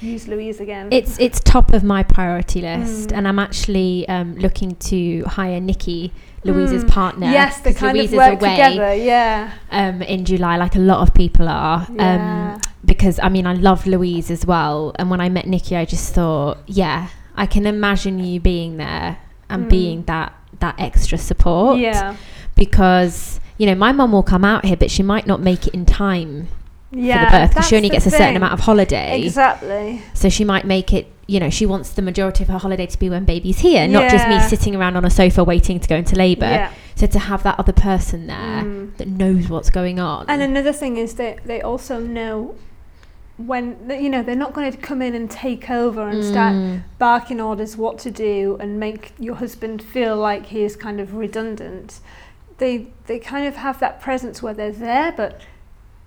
Use Louise again. It's it's top of my priority list, Mm. and I'm actually um, looking to hire Nikki, Louise's Mm. partner. yes, they 'cause kind Louise of work away, together. Yeah. um, in July, like a lot of people are. Yeah. Um, because I mean, I love Louise as well, and when I met Nikki, I just thought, yeah, I can imagine you being there and Mm. being that that extra support. yeah. Because you know, my mum will come out here, but she might not make it in time Yeah. for the birth because she only gets a certain amount of holiday. Exactly. So she might make it, you know, she wants the majority of her holiday to be when baby's here, not just me sitting around on a sofa waiting to go into labour. Yeah. So to have that other person there Mm. that knows what's going on. And another thing is that they also know when you know they're not going to come in and take over and start Mm. barking orders what to do and make your husband feel like he is kind of redundant. They they kind of have that presence where they're there, but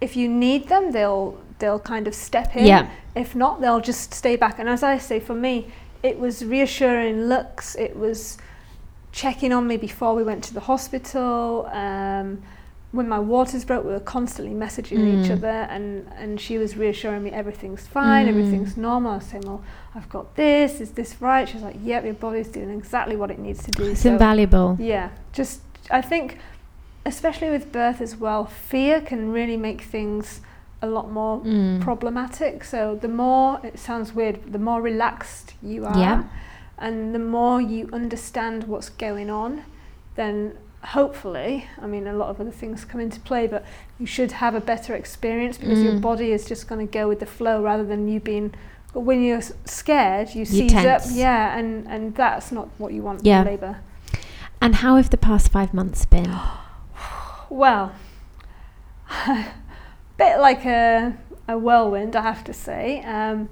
if you need them, they'll they'll kind of step in. Yeah. If not, they'll just stay back. And as I say, for me, it was reassuring looks. It was checking on me before we went to the hospital. Um, when my waters broke, we were constantly messaging each Mm. other, and, and she was reassuring me everything's fine, Mm. everything's normal. I was saying, Well, I've got this, is this right? She's like, Yep, your body's doing exactly what it needs to do. It's So, invaluable. yeah, just I think, especially with birth as well, fear can really make things a lot more Mm. problematic. So the more it sounds weird, the more relaxed you are, Yeah. and the more you understand what's going on, then hopefully, I mean, a lot of other things come into play, but you should have a better experience because your Mm. body is just going to go with the flow rather than you being. When you're scared, you seize up, yeah, and and that's not what you want Yeah. in labour. And how have the past five months been? <gasps> Well, a <laughs> bit like a, a whirlwind, I have to say. Um,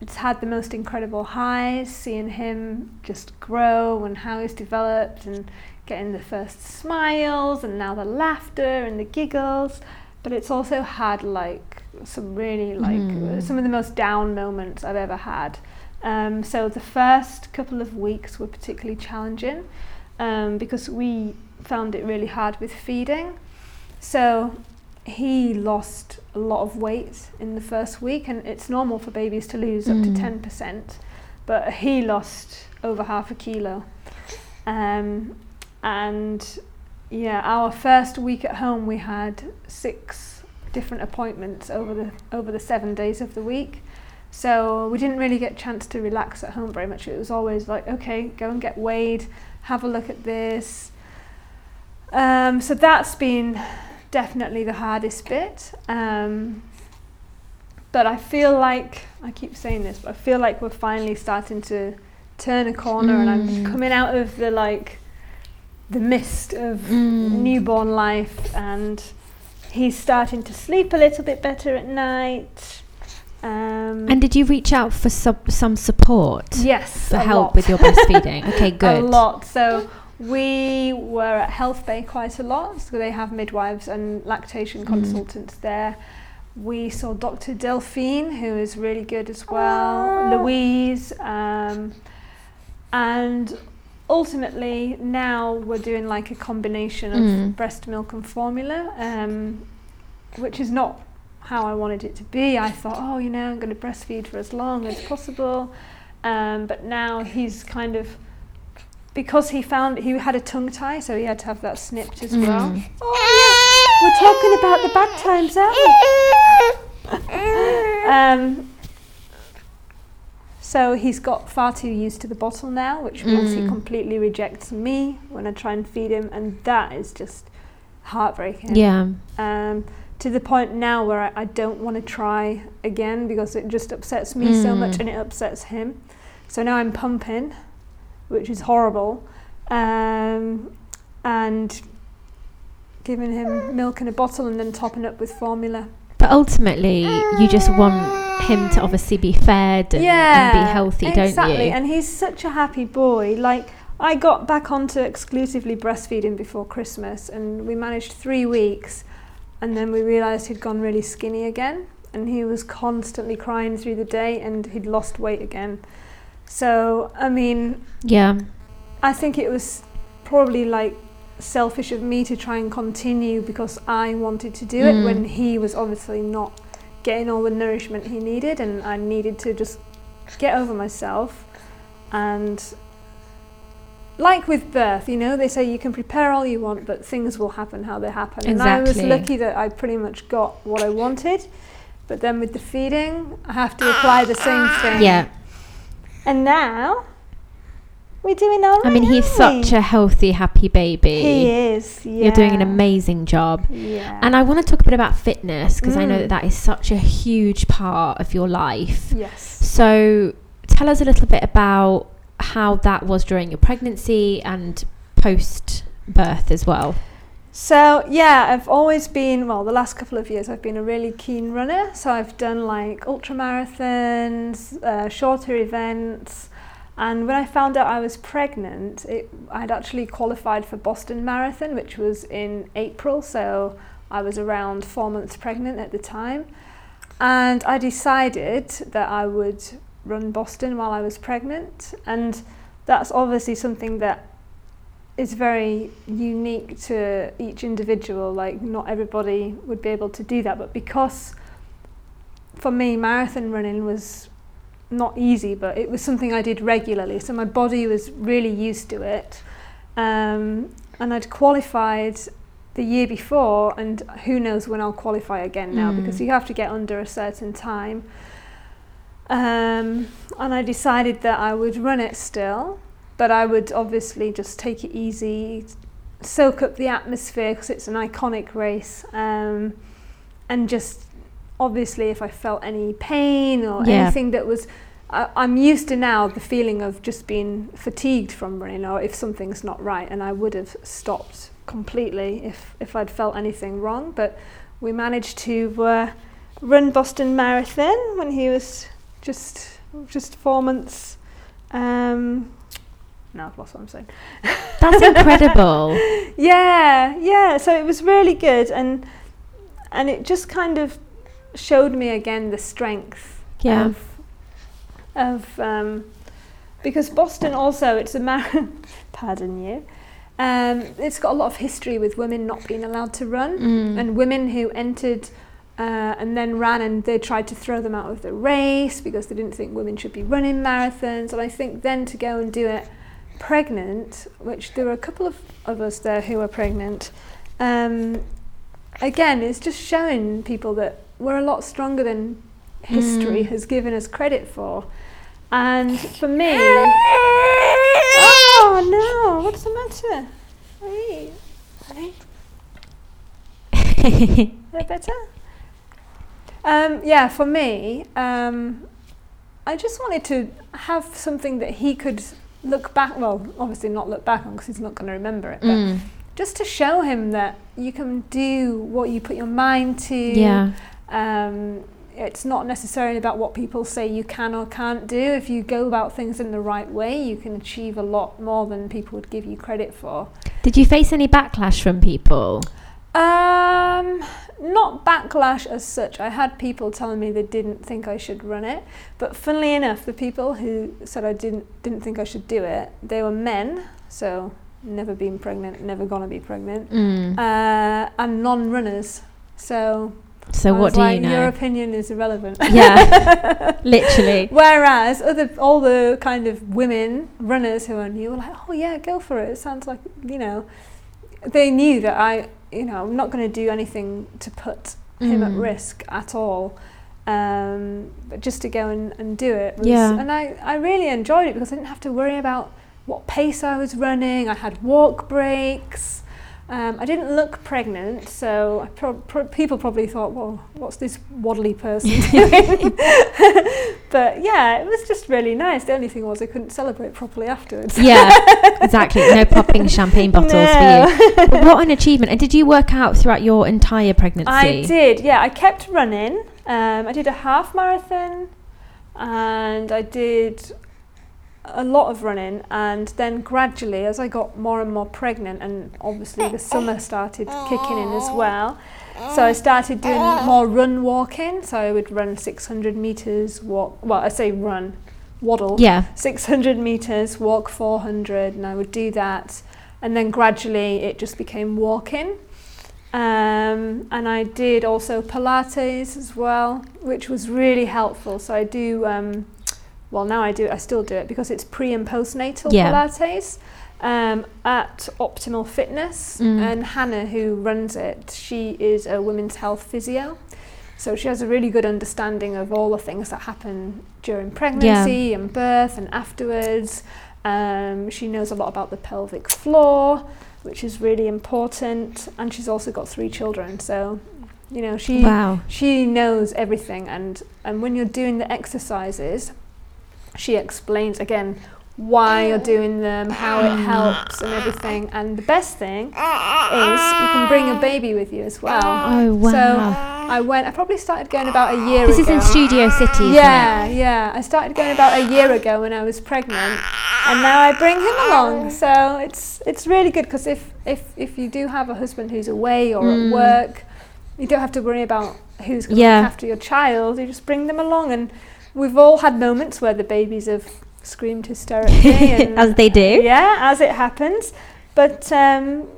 it's had the most incredible highs, seeing him just grow and how he's developed and getting the first smiles and now the laughter and the giggles. But it's also had like some really like Mm. some of the most down moments I've ever had. Um, so the first couple of weeks were particularly challenging um, because we found it really hard with feeding. So he lost a lot of weight in the first week, and it's normal for babies to lose up to Mm. 10%, but he lost over half a kilo. Um, and yeah, our first week at home, we had six different appointments over the over the seven days of the week. So we didn't really get a chance to relax at home very much. It was always like, okay, go and get weighed, have a look at this. Um, so that's been definitely the hardest bit. Um, but I feel like I keep saying this, but I feel like we're finally starting to turn a corner, and I'm Mm. coming out of the like the mist of Mm. newborn life, and he's starting to sleep a little bit better at night. Um, And did you reach out for some, some support yes, for help lot. with your breastfeeding? <laughs> Okay, good. A lot. So we were at Health Bay quite a lot. So they have midwives and lactation Mm. consultants there. We saw Dr. Delphine, who is really good as well, Louise, um, and ultimately now we're doing like a combination of Mm. breast milk and formula, um, which is not how I wanted it to be. I thought, oh, you know, I'm going to breastfeed for as long as possible. Um, but now he's kind of because he found he had a tongue tie, so he had to have that snipped as well. Mm. Oh, yeah. We're talking about the bad times, aren't we? <laughs> Um, so he's got far too used to the bottle now, which means he Mm. completely rejects me when I try and feed him, and that is just heartbreaking. Yeah. Um, to the point now where I, I don't want to try again because it just upsets me so much Mm. and it upsets him. So now I'm pumping, which is horrible, um, and giving him milk in a bottle and then topping up with formula. But ultimately, you just want him to obviously be fed and, and be healthy, exactly. don't you? Exactly. And he's such a happy boy. Like I got back onto exclusively breastfeeding before Christmas, and we managed three weeks, and then we realised he'd gone really skinny again, and he was constantly crying through the day, and he'd lost weight again. So I mean, yeah. I think it was probably like selfish of me to try and continue because I wanted to do it Mm. when he was obviously not getting all the nourishment he needed and I needed to just get over myself and like with birth, you know, they say you can prepare all you want, but things will happen how they happen. And I was lucky that I pretty much got what I wanted. But then with the feeding, I have to apply the same thing. Yeah. And now we're doing all right. I mean, he's such a healthy, happy baby. He is. Yeah. You're doing an amazing job. Yeah. And I want to talk a bit about fitness because I know Mm. that that is such a huge part of your life. yes. So tell us a little bit about how that was during your pregnancy and post birth as well. So yeah, I've always been well. The last couple of years, I've been a really keen runner. So I've done like ultra marathons, uh, shorter events, and when I found out I was pregnant, it, I'd actually qualified for Boston Marathon, which was in April. So I was around four months pregnant at the time, and I decided that I would run Boston while I was pregnant, and that's obviously something that is very unique to each individual. Like, not everybody would be able to do that, but because for me, marathon running was not easy, but it was something I did regularly. So my body was really used to it. Um, and I'd qualified the year before, and who knows when I'll qualify again now Mm. because you have to get under a certain time. Um, and I decided that I would run it still, but I would obviously just take it easy, soak up the atmosphere because it's an iconic race, um, and just obviously if I felt any pain or Yeah. anything that was. I, I'm used to now the feeling of just being fatigued from running or if something's not right, and I would have stopped completely if, if I'd felt anything wrong. But we managed to uh, run Boston Marathon when he was just just four months. Um, no, I've lost what I'm saying. <laughs> That's incredible. <laughs> Yeah, yeah. So it was really good, and and it just kind of showed me again the strength Yeah. of of um, because Boston also it's a mar- <laughs> pardon you. Um, it's got a lot of history with women not being allowed to run Mm. and women who entered uh, and then ran and they tried to throw them out of the race because they didn't think women should be running marathons. And I think then to go and do it pregnant, which there were a couple of, of us there who were pregnant, um, again, it's just showing people that we're a lot stronger than history Mm. has given us credit for. And for me, <laughs> oh no, what's the matter? Hey, hey. Is that better? Um, yeah, for me, um, I just wanted to have something that he could look back. Well, obviously not look back on because he's not going to remember it. But Mm. just to show him that you can do what you put your mind to. Yeah. Um, it's not necessarily about what people say you can or can't do. If you go about things in the right way, you can achieve a lot more than people would give you credit for. Did you face any backlash from people? Um, not backlash as such. I had people telling me they didn't think I should run it, but funnily enough, the people who said I didn't didn't think I should do it, they were men. So never been pregnant, never gonna be pregnant, Mm. uh, and non-runners. So so I what do like, you Your opinion is irrelevant. <laughs> Yeah. <laughs> Literally. Whereas other all the kind of women runners who I knew were like, oh yeah, go for it. It sounds like you know, they knew that I, you know, I'm not going to do anything to put him at Mm. risk at all. Um, but just to go and, and do it was, Yeah. and I, I really enjoyed it because I didn't have to worry about what pace I was running. I had walk breaks. Um, I didn't look pregnant, so I pro- pro- people probably thought, "Well, what's this waddly person <laughs> doing?" <laughs> but yeah, it was just really nice. The only thing was I couldn't celebrate properly afterwards. Yeah, <laughs> exactly. No popping champagne bottles No. for you. But what an achievement. And did you work out throughout your entire pregnancy? I did, yeah. I kept running. Um, I did a half marathon and I did a lot of running. And then gradually, as I got more and more pregnant, and obviously the summer started kicking in as well, so I started doing more run walking. So I would run 600 meters, walk, well, I say run, waddle. Yeah. 600 meters, walk 400, and I would do that. And then gradually it just became walking. Um, and I did also Pilates as well, which was really helpful. So I do, um, well, now I do, I still do it because it's pre and postnatal Yeah. Pilates um, at Optimal Fitness. Mm. And Hannah, who runs it, she is a women's health physio. So she has a really good understanding of all the things that happen during pregnancy and birth and afterwards. Um, she knows a lot about the pelvic floor, which is really important, and she's also got three children. So, you know, she Wow. she knows everything, and and when you're doing the exercises, she explains again why you're doing them, how it helps, and everything. And the best thing is you can bring a baby with you as well. Oh, wow. So I went. I probably started going about a year ago. this ago. is in Studio City, isn't Yeah, it? yeah. I started going about a year ago when I was pregnant, and now I bring him along. So it's it's really good because if if if you do have a husband who's away or Mm. at work, you don't have to worry about who's going to Yeah. look after your child. You just bring them along, and we've all had moments where the babies have screamed hysterically, <laughs> and As they do. yeah, as it happens. But um,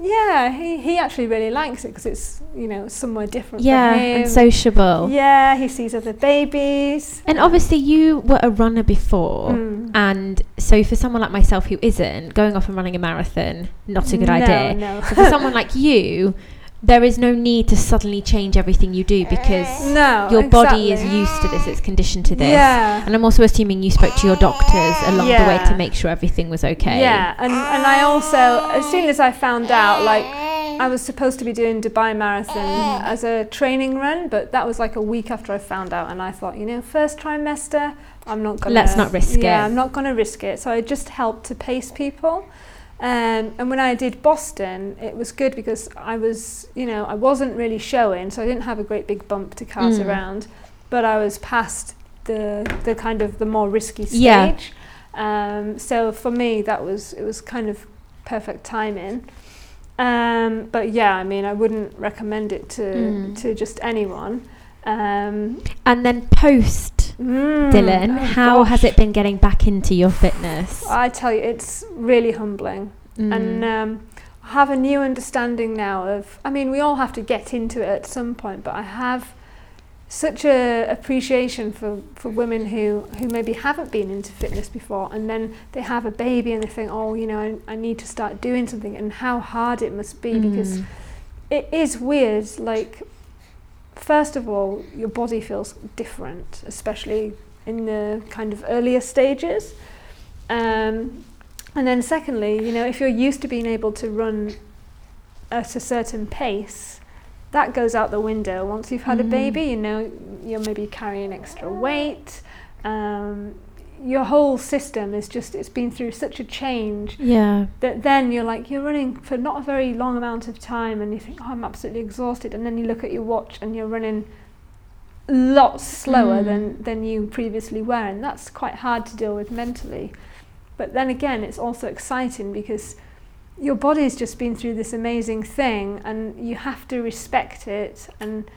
yeah, he, he actually really likes it because it's you know somewhere different. Yeah, him. and sociable. Yeah, he sees other babies. And obviously, you were a runner before. Mm. And so, for someone like myself who isn't, going off and running a marathon, not a good no, idea. No, So for <laughs> someone like you, there is no need to suddenly change everything you do eh. because no, your body is used to this, it's conditioned to this. Yeah. And I'm also assuming you spoke to your doctors along the way to make sure everything was okay. Yeah, and, and I also, as soon as I found out, like, I was supposed to be doing Dubai Marathon mm. as a training run, but that was like a week after I found out, and I thought, you know, first trimester, I'm not gonna. Let's not risk yeah, it. Yeah, I'm not gonna risk it. So I just helped to pace people. Um, and when I did Boston, it was good because I was, you know, I wasn't really showing, so I didn't have a great big bump to cart Mm. around, but I was past the the kind of the more risky stage. Yeah. Um, so for me, that was it was kind of perfect timing. Um, but yeah, I mean, I wouldn't recommend it to Mm. to just anyone. Um, And then post mm, Dylan, oh how has it been getting back into your fitness? I tell you, it's really humbling. Mm. and um, I have a new understanding now of. I mean, we all have to get into it at some point, but I have such a appreciation for, for women who, who maybe haven't been into fitness before, and then they have a baby and they think, oh, you know, I, I need to start doing something, and how hard it must be because Mm. it is weird. Like, first of all, your body feels different, especially in the kind of earlier stages. Um, and then, secondly, you know, if you're used to being able to run at a certain pace, that goes out the window once you've had a Mhm. baby. You know, you're maybe carrying extra weight. Um, your whole system is just, it's been through such a change yeah. that then you're like you're running for not a very long amount of time and you think oh I'm absolutely exhausted and then you look at your watch and you're running lots slower Mm. than than you previously were and that's quite hard to deal with mentally but then again it's also exciting because your body's just been through this amazing thing and you have to respect it and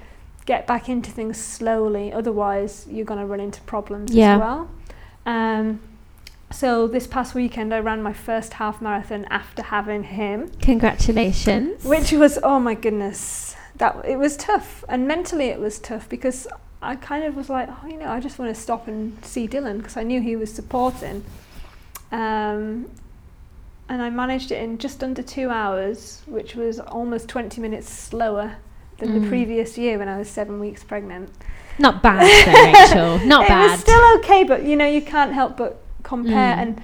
get back into things slowly otherwise you're going to run into problems Yeah. as well um, so this past weekend I ran my first half marathon after having him Congratulations. which was oh my goodness that it was tough and mentally it was tough because I kind of was like oh you know I just want to stop and see Dylan because I knew he was supporting um, and I managed it in just under two hours which was almost 20 minutes slower than Mm. the previous year when I was seven weeks pregnant Not bad, though, Rachel. <laughs> Not it bad. was still okay but you know you can't help but compare Mm. and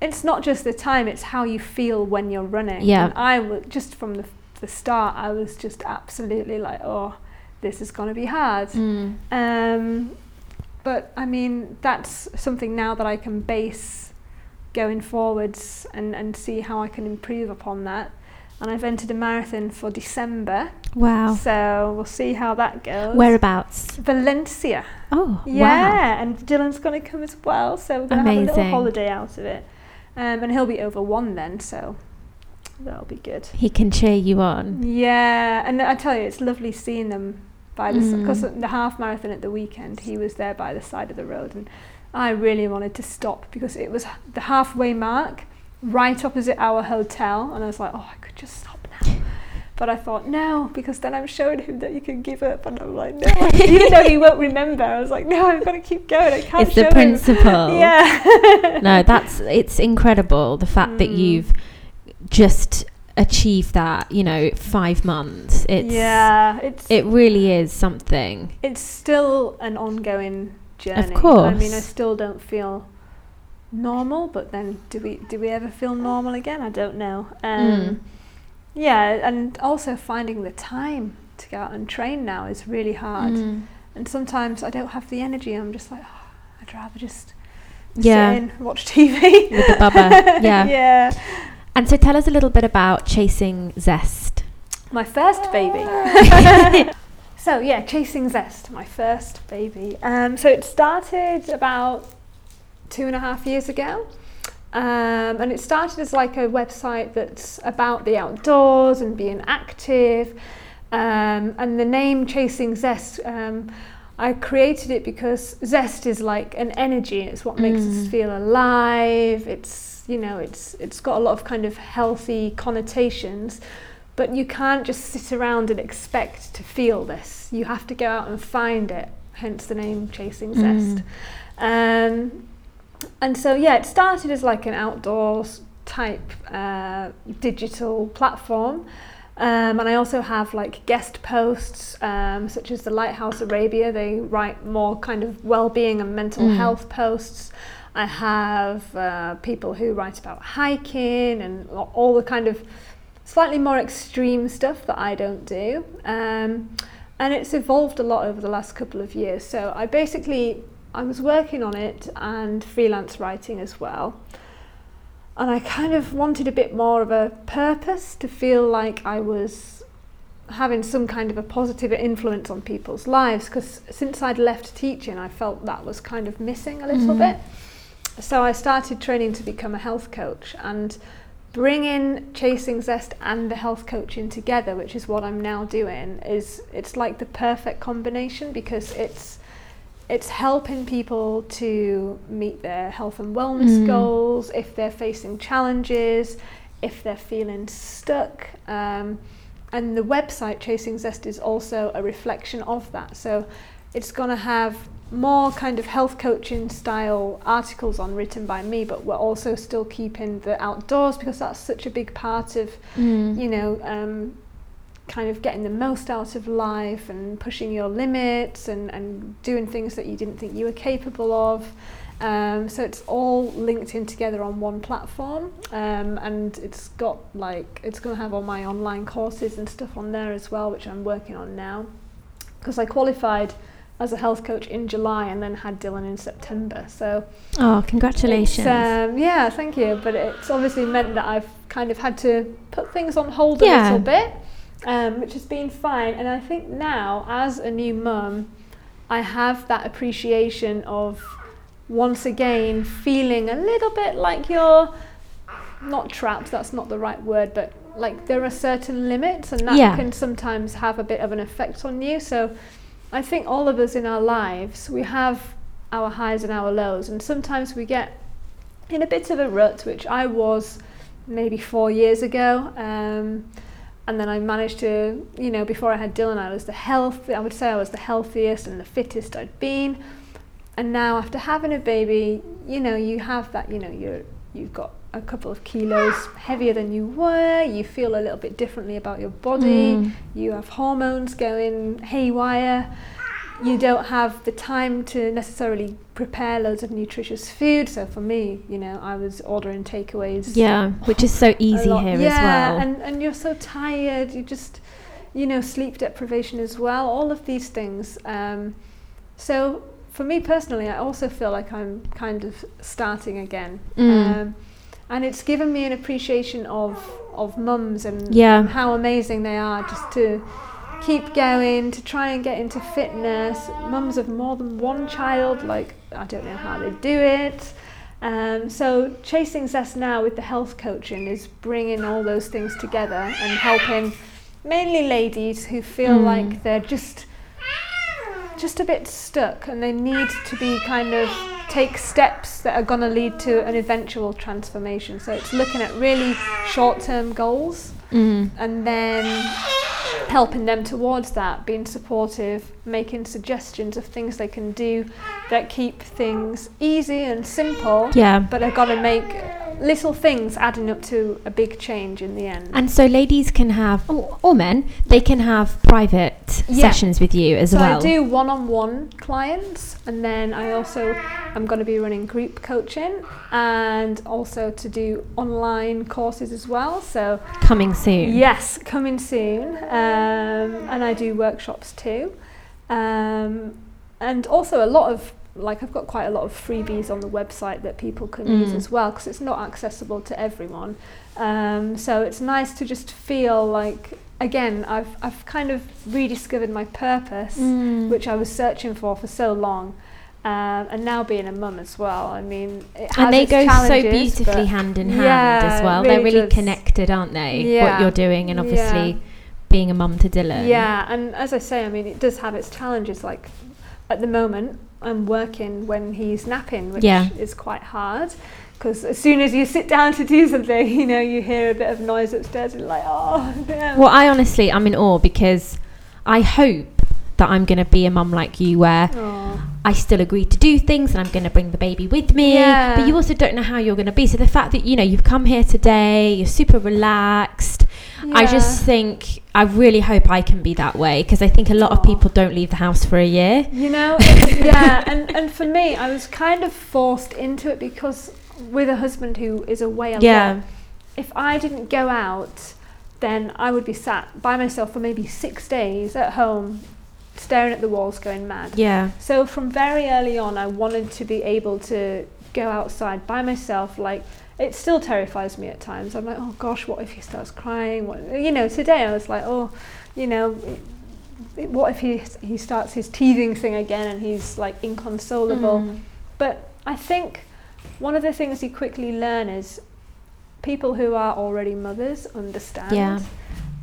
it's not just the time it's how you feel when you're running Yeah. and I was just from the, the start I was just absolutely like oh this is going to be hard Mm. um, but I mean that's something now that I can base going forwards and, and see how I can improve upon that and I've entered a marathon for December Wow. so we'll see how that goes Whereabouts? Valencia Oh, wow. yeah, and Dylan's going to come as well, so we're going to have a little holiday out of it. Um, and he'll be over one then, so that'll be good. He can cheer you on. Yeah, and I tell you, it's lovely seeing them by the Mm. because the half marathon at the weekend, he was there by the side of the road, and I really wanted to stop because it was the halfway mark, right opposite our hotel, and I was like, oh, I could just stop now. But I thought no, because then I'm showing him that you can give up, and I'm like no, <laughs> even though he won't remember. I was like no, I've got to keep going. I can't It's the him. principle. <laughs> Yeah. <laughs> No, that's it's incredible the fact that Mm. you've just achieved that, you know, 5 months. It's yeah, it's it really is something. it's still an ongoing journey. Of course. I mean, I still don't feel normal, but then do we do we ever feel normal again? I don't know. Um, Mm. Yeah, and also finding the time to go out and train now is really hard. Mm. And sometimes I don't have the energy. I'm just like, oh, I'd rather just Yeah. sit in, watch TV. With the bubba, <laughs> yeah. yeah. And so tell us a little bit about chasing zest. My first baby. <laughs> so yeah, chasing zest, my first baby. Um, so it started about two and a half years ago. Um, and it started as like a website that's about the outdoors and being active. Um, and the name Chasing Zest, um, I created it because zest is like an energy. It's what makes us Mm. feel alive. It's you know it's it's got a lot of kind of healthy connotations but you can't just sit around and expect to feel this you have to go out and find it hence the name chasing zest um, and so yeah it started as like an outdoors type uh, digital platform um, and I also have like guest posts, um, such as the Lighthouse Arabia. They write more kind of well-being and mental Mm. health posts. I have uh, people who write about hiking and all the kind of slightly more extreme stuff that I don't do. Um, and it's evolved a lot over the last couple of years. So I basically I was working on it and freelance writing as well. And I kind of wanted a bit more of a purpose to feel like I was having some kind of a positive influence on people's lives because since I'd left teaching I felt that was kind of missing a little Mhm. bit. So I started training to become a health coach and bringing chasing zest and the health coaching together which is what I'm now doing is it's like the perfect combination because it's it's helping people to meet their health and wellness Mm. goals if they're facing challenges if they're feeling stuck um, and the website chasing zest is also a reflection of that so it's going to have more kind of health coaching style articles on written by me but we're also still keeping the outdoors because that's such a big part of Mm. you know, um, kind of getting the most out of life and pushing your limits and, and doing things that you didn't think you were capable of. Um, so it's all linked in together on one platform, um, and it's got like it's going to have all my online courses and stuff on there as well, which I'm working on now. Because I qualified as a health coach in July and then had Dylan in September. So Oh, congratulations. um, yeah, thank you. But it's obviously meant that I've kind of had to put things on hold a Yeah. little bit, um, which has been fine. And I think now, as a new mum, I have that appreciation of once again feeling a little bit like you're not trapped, that's not the right word, but like there are certain limits, and that Yeah. can sometimes have a bit of an effect on you. So I think all of us in our lives, we have our highs and our lows, and sometimes we get in a bit of a rut, which I was maybe four years ago. Um, and then I managed to, you know, before I had Dylan, I was the health. I would say I was the healthiest and the fittest I'd been. And now, after having a baby, you know, you have that. You know, you're you've got a couple of kilos heavier than you were. You feel a little bit differently about your body. Mm. You have hormones going haywire. You don't have the time to necessarily prepare loads of nutritious food. So for me, you know, I was ordering takeaways Yeah, which is so easy here yeah, as well. and and you're so tired. You just, you know, sleep deprivation as well. All of these things. Um, so for me personally, I also feel like I'm kind of starting again. Mm. Um, and it's given me an appreciation of of mums and, Yeah. and how amazing they are just to keep going to try and get into fitness mums of more than one child like i don't know how they do it um, so chasing zest now with the health coaching is bringing all those things together and helping mainly ladies who feel Mm. like they're just just a bit stuck and they need to be kind of take steps that are going to lead to an eventual transformation so it's looking at really short-term goals Mm. and then helping them towards that, being supportive, making suggestions of things they can do that keep things easy and simple, Yeah. But they've got to make little things adding up to a big change in the end. And so ladies can have, or, or men, they can have private Yeah. sessions with you as so well. I do one-on-one clients, and then I also am going to be running group coaching, and also to do online courses as well. So Coming soon. Yes, coming soon. Um, and I do workshops too. Um, and also a lot of, like, I've got quite a lot of freebies on the website that people can use Mm. as well because it's not accessible to everyone. Um, so it's nice to just feel like, again, I've, I've kind of rediscovered my purpose, Mm. which I was searching for for so long. Um, and now being a mum as well, I mean, it has and they its go so beautifully hand in hand Yeah, as well. They're really really does. connected, aren't they? What you're doing, and obviously Yeah. Being a mum to Dylan. Yeah, and as I say, I mean, it does have its challenges. Like at the moment, I'm working when he's napping, which Yeah. is quite hard because as soon as you sit down to do something, <laughs> you know, you hear a bit of noise upstairs and you're like, oh, no. Well, I honestly, I'm in awe because I hope that I'm going to be a mum like you where Aw. I still agree to do things and I'm going to bring the baby with me. Yeah. But you also don't know how you're going to be. So the fact that, you know, you've come here today, you're super relaxed. I just think, I really hope I can be that way because I think a lot of people don't leave the house for a year. You know, <laughs> yeah, and, and for me, I was kind of forced into it because with a husband who is away a Yeah. lot, if I didn't go out, then I would be sat by myself for maybe six days at home, staring at the walls, going mad. Yeah. So from very early on, I wanted to be able to go outside by myself. Like it still terrifies me at times. I'm like, oh gosh, what if he starts crying? What, you know, today I was like, oh, you know, what if he he starts his teething thing again and he's like inconsolable? Mm. But I think one of the things you quickly learn is people who are already mothers understand. Yeah.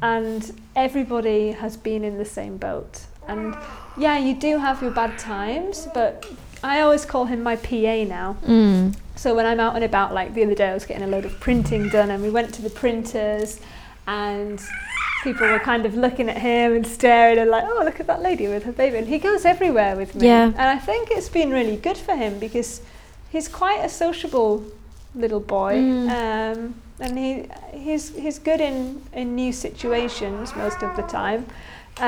And everybody has been in the same boat. And yeah, you do have your bad times, but I always call him my PA now. Mm. So when I'm out and about, like the other day, I was getting a load of printing done, and we went to the printers, and people were kind of looking at him and staring and like, oh, look at that lady with her baby. And he goes everywhere with me. Yeah. And I think it's been really good for him because he's quite a sociable little boy. Mm. Um, and he he's he's good in, in new situations most of the time. Um,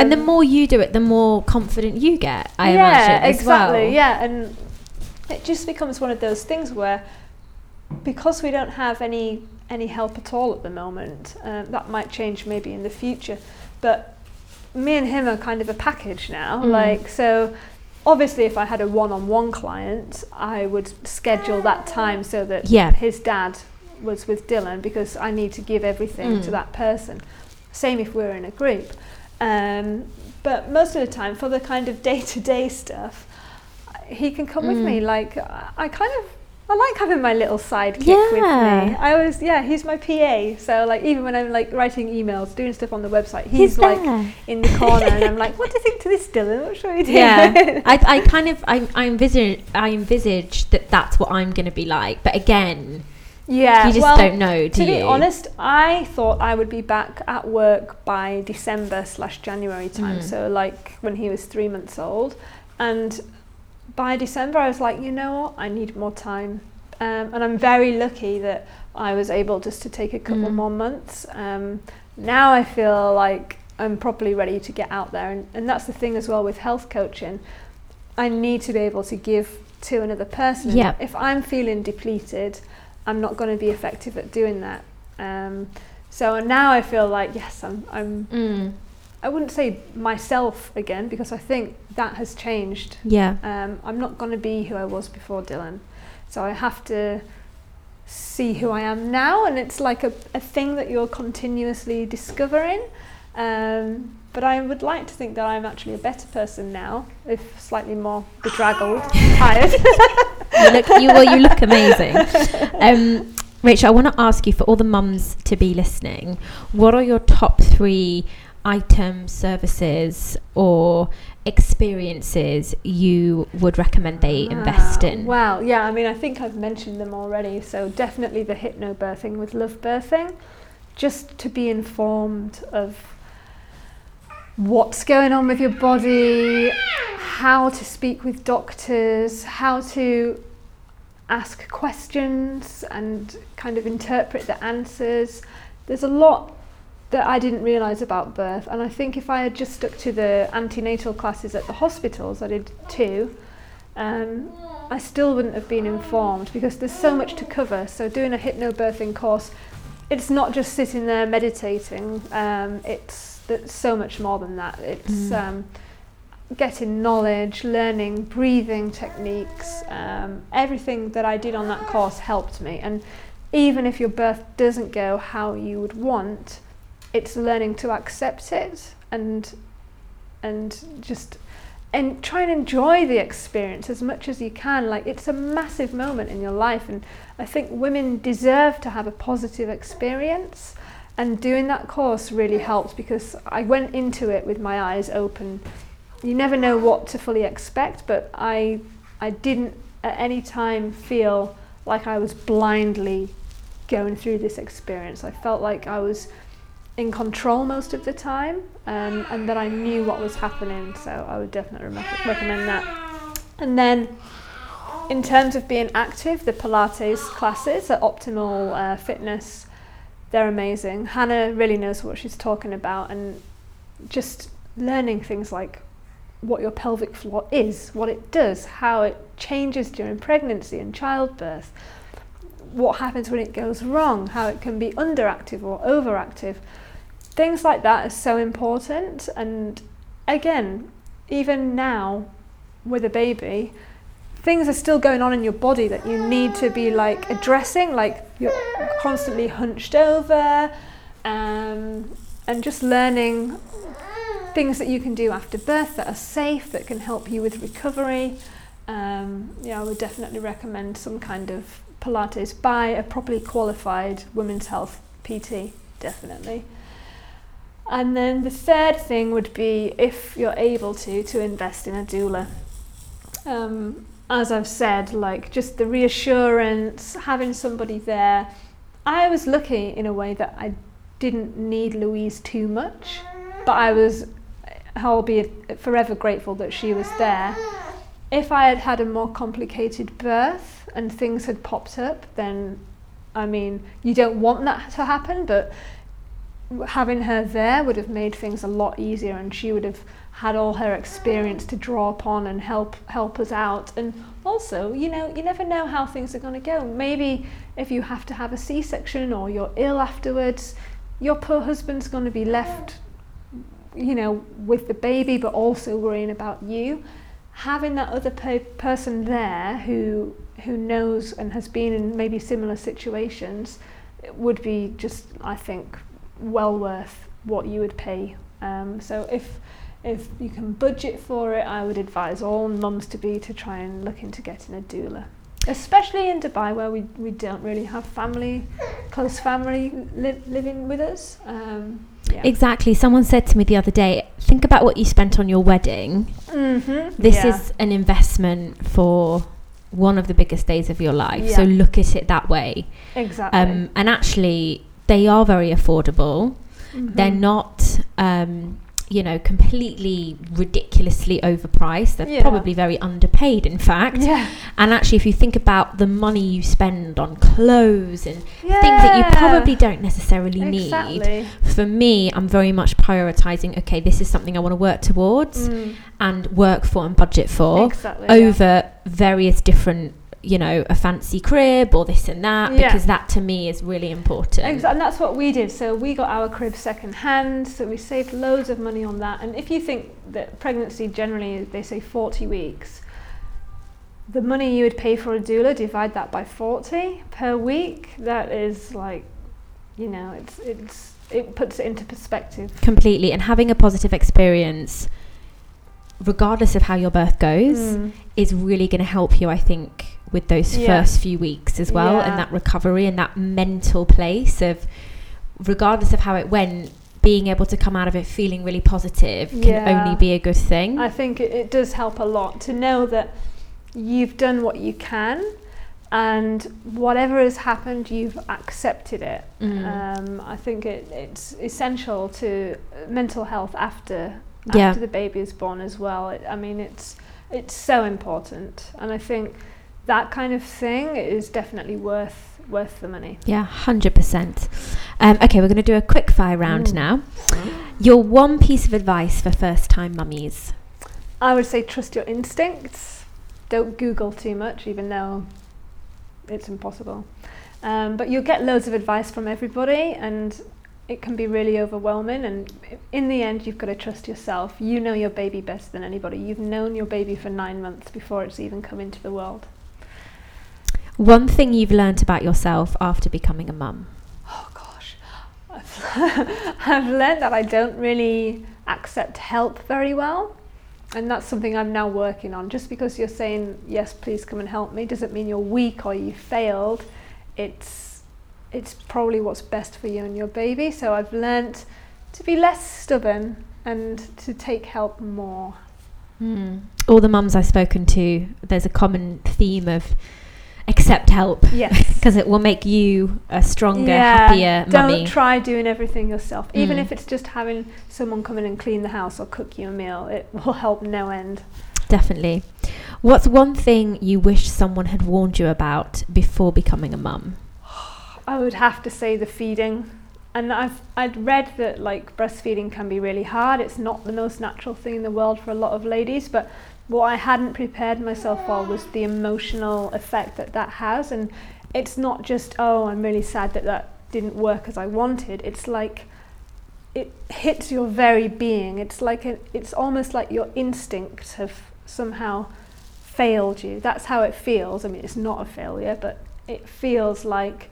and the more you do it, the more confident you get, I yeah, imagine. As exactly. well. Yeah, and it just becomes one of those things where because we don't have any any help at all at the moment, um, that might change maybe in the future. But me and him are kind of a package now. Mm. Like so. Obviously, if I had a one-on-one client, I would schedule that time so that Yeah. his dad was with Dylan because I need to give everything Mm. to that person. Same if we're in a group. Um, but most of the time, for the kind of <laughs> day-to-day stuff, he can come with Mm. me. Like I kind of, I like having my little sidekick with Yeah. me. I always, yeah, he's my PA. So like even when I'm like writing emails, doing stuff on the website, he's, He's like in the corner, and I'm like, <laughs> what do you think to this, Dylan? What should we do? yeah <laughs> I, I kind of I, I envisage I envisage that that's what I'm going to be like but again yeah. you just well, don't know do to you be honest, I thought I would be back at work by December slash January time. Mm. So like when he was three months old, and by December I was like, you know what, I need more time, um, and I'm very lucky that I was able just to take a couple Mm. more months. Um, now I feel like I'm properly ready to get out there, and, and that's the thing as well with health coaching. I need to be able to give to another person. Yeah. If I'm feeling depleted, I'm not going to be effective at doing that. Um, so now I feel like yes, I'm. I'm. Mm. I wouldn't say myself again because I think that has changed. yeah Um, I'm not going to be who I was before Dylan, so I have to see who I am now, and it's like a, a thing that you're continuously discovering. Um, but I would like to think that I'm actually a better person now, if slightly more bedraggled, <laughs> tired. you look you well you look amazing <laughs> um Rachel I want to ask you for all the mums to be listening what are your top three items services or experiences you would recommend they invest Ah, in Wow, yeah, I mean, I think I've mentioned them already. So definitely the hypnobirthing with love birthing, just to be informed of what's going on with your body, how to speak with doctors, how to ask questions and kind of interpret the answers. There's a lot that I didn't realise about birth, and I think if I had just stuck to the antenatal classes at the hospitals, I did two, um, I still wouldn't have been informed because there's so much to cover. So doing a hypnobirthing course, it's not just sitting there meditating. Um, it's so much more than that. It's Mm. um, getting knowledge, learning breathing techniques. Um, everything that I did on that course helped me. And even if your birth doesn't go how you would want, it's learning to accept it and and just and try and enjoy the experience as much as you can like it's a massive moment in your life and i think women deserve to have a positive experience and doing that course really helped because i went into it with my eyes open you never know what to fully expect but i i didn't at any time feel like I was blindly going through this experience. I felt like I was in control most of the time um, and that I knew what was happening. So I would definitely re- recommend that. And then in terms of being active, the Pilates classes at Optimal uh, Fitness, they're amazing. Hannah really knows what she's talking about and just learning things like what your pelvic floor is, what it does, how it changes during pregnancy and childbirth, what happens when it goes wrong, how it can be underactive or overactive. Things like that are so important. And again, even now with a baby, things are still going on in your body that you need to be like addressing, like you're constantly hunched over, um, and just learning things that you can do after birth that are safe, that can help you with recovery. Um, yeah, I would definitely recommend some kind of Pilates by a properly qualified women's health PT, definitely. And then the third thing would be if you're able to, to invest in a doula. Um, as I've said, like just the reassurance, having somebody there. I was lucky in a way that I didn't need Louise too much, but I was I'll be forever grateful that she was there. If I had had a more complicated birth and things had popped up, then I mean, you don't want that to happen, but having her there would have made things a lot easier and she would have had all her experience to draw upon and help help us out and also you know you never know how things are going to go maybe if you have to have a c-section or you're ill afterwards your poor husband's going to be left you know, with the baby, but also worrying about you. Having that other pe- person there who who knows and has been in maybe similar situations would be just, I think, well worth what you would pay. Um, so if if you can budget for it, I would advise all mums to be to try and look into getting a doula. Especially in Dubai, where we, we don't really have family, close family li- living with us. Um, yeah. Exactly. Someone said to me the other day, think about what you spent on your wedding. Mm-hmm. This yeah. is an investment for one of the biggest days of your life. Yeah. So look at it that way. Exactly. Um, and actually, they are very affordable. Mm-hmm. They're not. Um, you know, completely ridiculously overpriced. They're yeah. probably very underpaid, in fact. Yeah. And actually, if you think about the money you spend on clothes and yeah. things that you probably don't necessarily exactly. need, for me, I'm very much prioritizing. Okay, this is something I want to work towards mm. and work for and budget for exactly, over yeah. various different you know, a fancy crib or this and that, yeah. because that to me is really important. And that's what we did. So we got our crib second hand, so we saved loads of money on that. And if you think that pregnancy generally, they say 40 weeks, the money you would pay for a doula, divide that by 40 per week, that is like, you know, it's, it's, it puts it into perspective. Completely. And having a positive experience, regardless of how your birth goes, mm. is really going to help you, I think, with those yeah. first few weeks as well yeah. and that recovery and that mental place of regardless of how it went being able to come out of it feeling really positive can yeah. only be a good thing i think it, it, does help a lot to know that you've done what you can and whatever has happened you've accepted it mm. um, i think it, it's essential to mental health after after the baby is born as well it, i mean it's it's so important and i think that kind of thing is definitely worth worth the money. Yeah, hundred um, percent. Okay, we're going to do a quick fire round mm. now. Your one piece of advice for first time mummies. I would say trust your instincts. Don't Google too much, even though it's impossible. Um, but you'll get loads of advice from everybody, and it can be really overwhelming. And in the end, you've got to trust yourself. You know your baby better than anybody. You've known your baby for nine months before it's even come into the world. One thing you've learnt about yourself after becoming a mum? Oh gosh, I've, <laughs> I've learned that I don't really accept help very well. And that's something I'm now working on. Just because you're saying, yes, please come and help me, doesn't mean you're weak or you failed. It's, it's probably what's best for you and your baby. So I've learnt to be less stubborn and to take help more. Mm. All the mums I've spoken to, there's a common theme of accept help Yes. <laughs> because it will make you a stronger, Yeah, happier Don't mummy. try doing everything yourself. Even Mm. if it's just having someone come in and clean the house or cook you a meal, it <laughs> will help no end. Definitely. What's one thing you wish someone had warned you about before becoming a mum? <sighs> I would have to say the feeding. And I've I'd read that like breastfeeding can be really hard. It's not the most natural thing in the world for a lot of ladies, but what I hadn't prepared myself for was the emotional effect that that has and it's not just oh I'm really sad that that didn't work as I wanted. It's like it hits your very being. It's like it's almost like your instincts have somehow failed you. That's how it feels. I mean, it's not a failure, but it feels like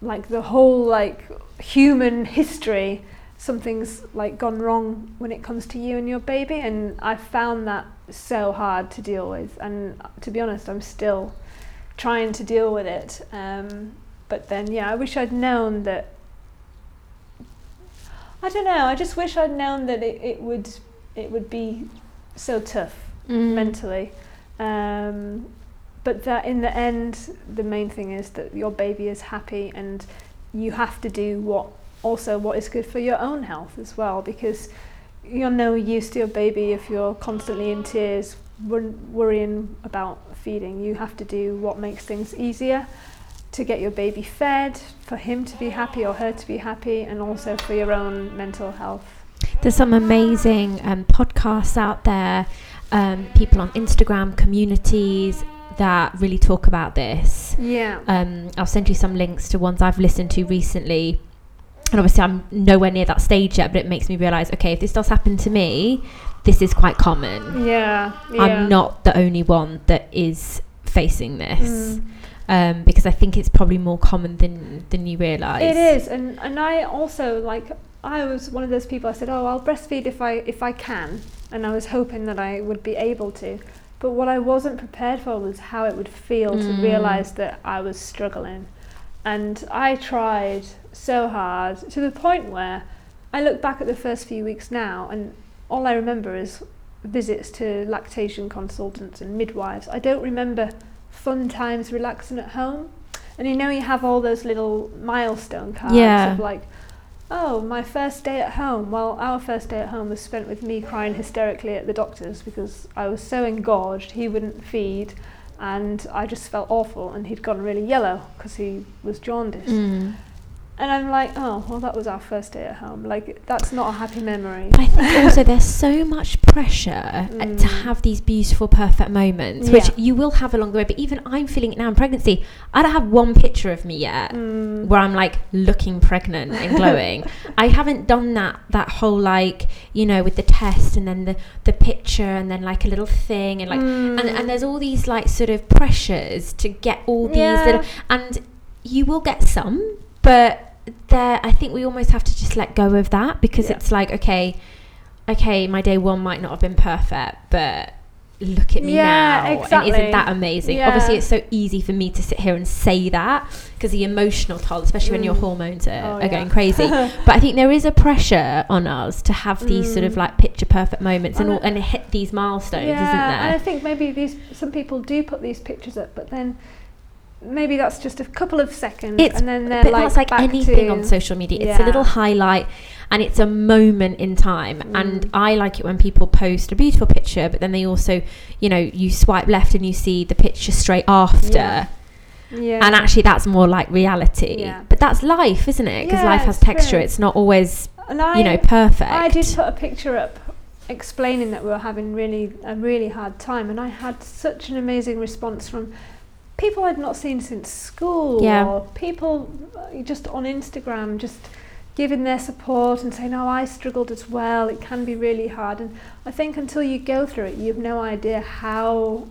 like the whole like human history something's like gone wrong when it comes to you and your baby and I found that so hard to deal with and to be honest I'm still trying to deal with it um, but then yeah I wish I'd known that I don't know I just wish I'd known that it, it would it would be so tough Mm. mentally. Um, but that in the end, the main thing is that your baby is happy, and you have to do what also what is good for your own health as well, because you're no use to your baby if you're constantly in tears, worrying about feeding. You have to do what makes things easier to get your baby fed, for him to be happy or her to be happy, and also for your own mental health. There's some amazing um, podcasts out there, um, people on Instagram, communities that really talk about this. Yeah. Um, I'll send you some links to ones I've listened to recently. And obviously, I'm nowhere near that stage yet, but it makes me realize okay, if this does happen to me, this is quite common. Yeah. yeah. I'm not the only one that is facing this. Mm. Um, because I think it's probably more common than than you realise. It is, and and I also like I was one of those people. I said, "Oh, I'll breastfeed if I if I can," and I was hoping that I would be able to. But what I wasn't prepared for was how it would feel to Mm. realize that I was struggling, and I tried so hard to the point where I look back at the first few weeks now, and all I remember is visits to lactation consultants and midwives. I don't remember fun times relaxing at home. And you know, you have all those little milestone cards Yeah. of like, oh, my first day at home. Well, our first day at home was spent with me crying hysterically at the doctor's because I was so engorged, he wouldn't feed, and I just felt awful. And he'd gone really yellow because he was jaundiced. Mm. And I'm like, oh, well, that was our first day at home. Like, that's not a happy memory. I think also there's so much pressure uh, to Mm. have these beautiful, perfect moments, which you will have along the way. But even I'm feeling it now in pregnancy. I don't have one picture of me yet Mm. where I'm like looking pregnant and glowing. <laughs> I haven't done that that whole like you know with the test and then the the picture and then like a little thing and like and, Mm. and there's all these like sort of pressures to get all these Yeah. little and you will get some, but there I think we almost have to just let go of that because Yeah. it's like okay, okay, my day one might not have been perfect, but look at me Yeah, now and exactly. isn't that amazing Yeah. obviously it's so easy for me to sit here and say that because the emotional toll especially when your Mm. hormones are, Oh, are yeah. going crazy <laughs> but i think there is a pressure on us to have these sort of Mm. like picture perfect moments and, And all, and hit these milestones yeah, isn't and I think maybe these some people do put these pictures up, but then maybe that's just a couple of seconds, It's- and then they're but like that's like anything on social media. It's a little highlight and it's a moment in time. And Mm. i like it when people post a beautiful picture but then they also you know you swipe left and you see the picture straight after. Yeah. Yeah, and actually that's more like reality. Yeah. but that's life isn't it? Because Yeah, life has texture. true. it's not always I, you know perfect I did put a picture up explaining that we were having really a really hard time, and I had such an amazing response from people I'd not seen since school, Yeah. or people uh, just on Instagram, just giving their support and saying, "Oh, I struggled as well. It can be really hard." And I think until you go through it, you have no idea how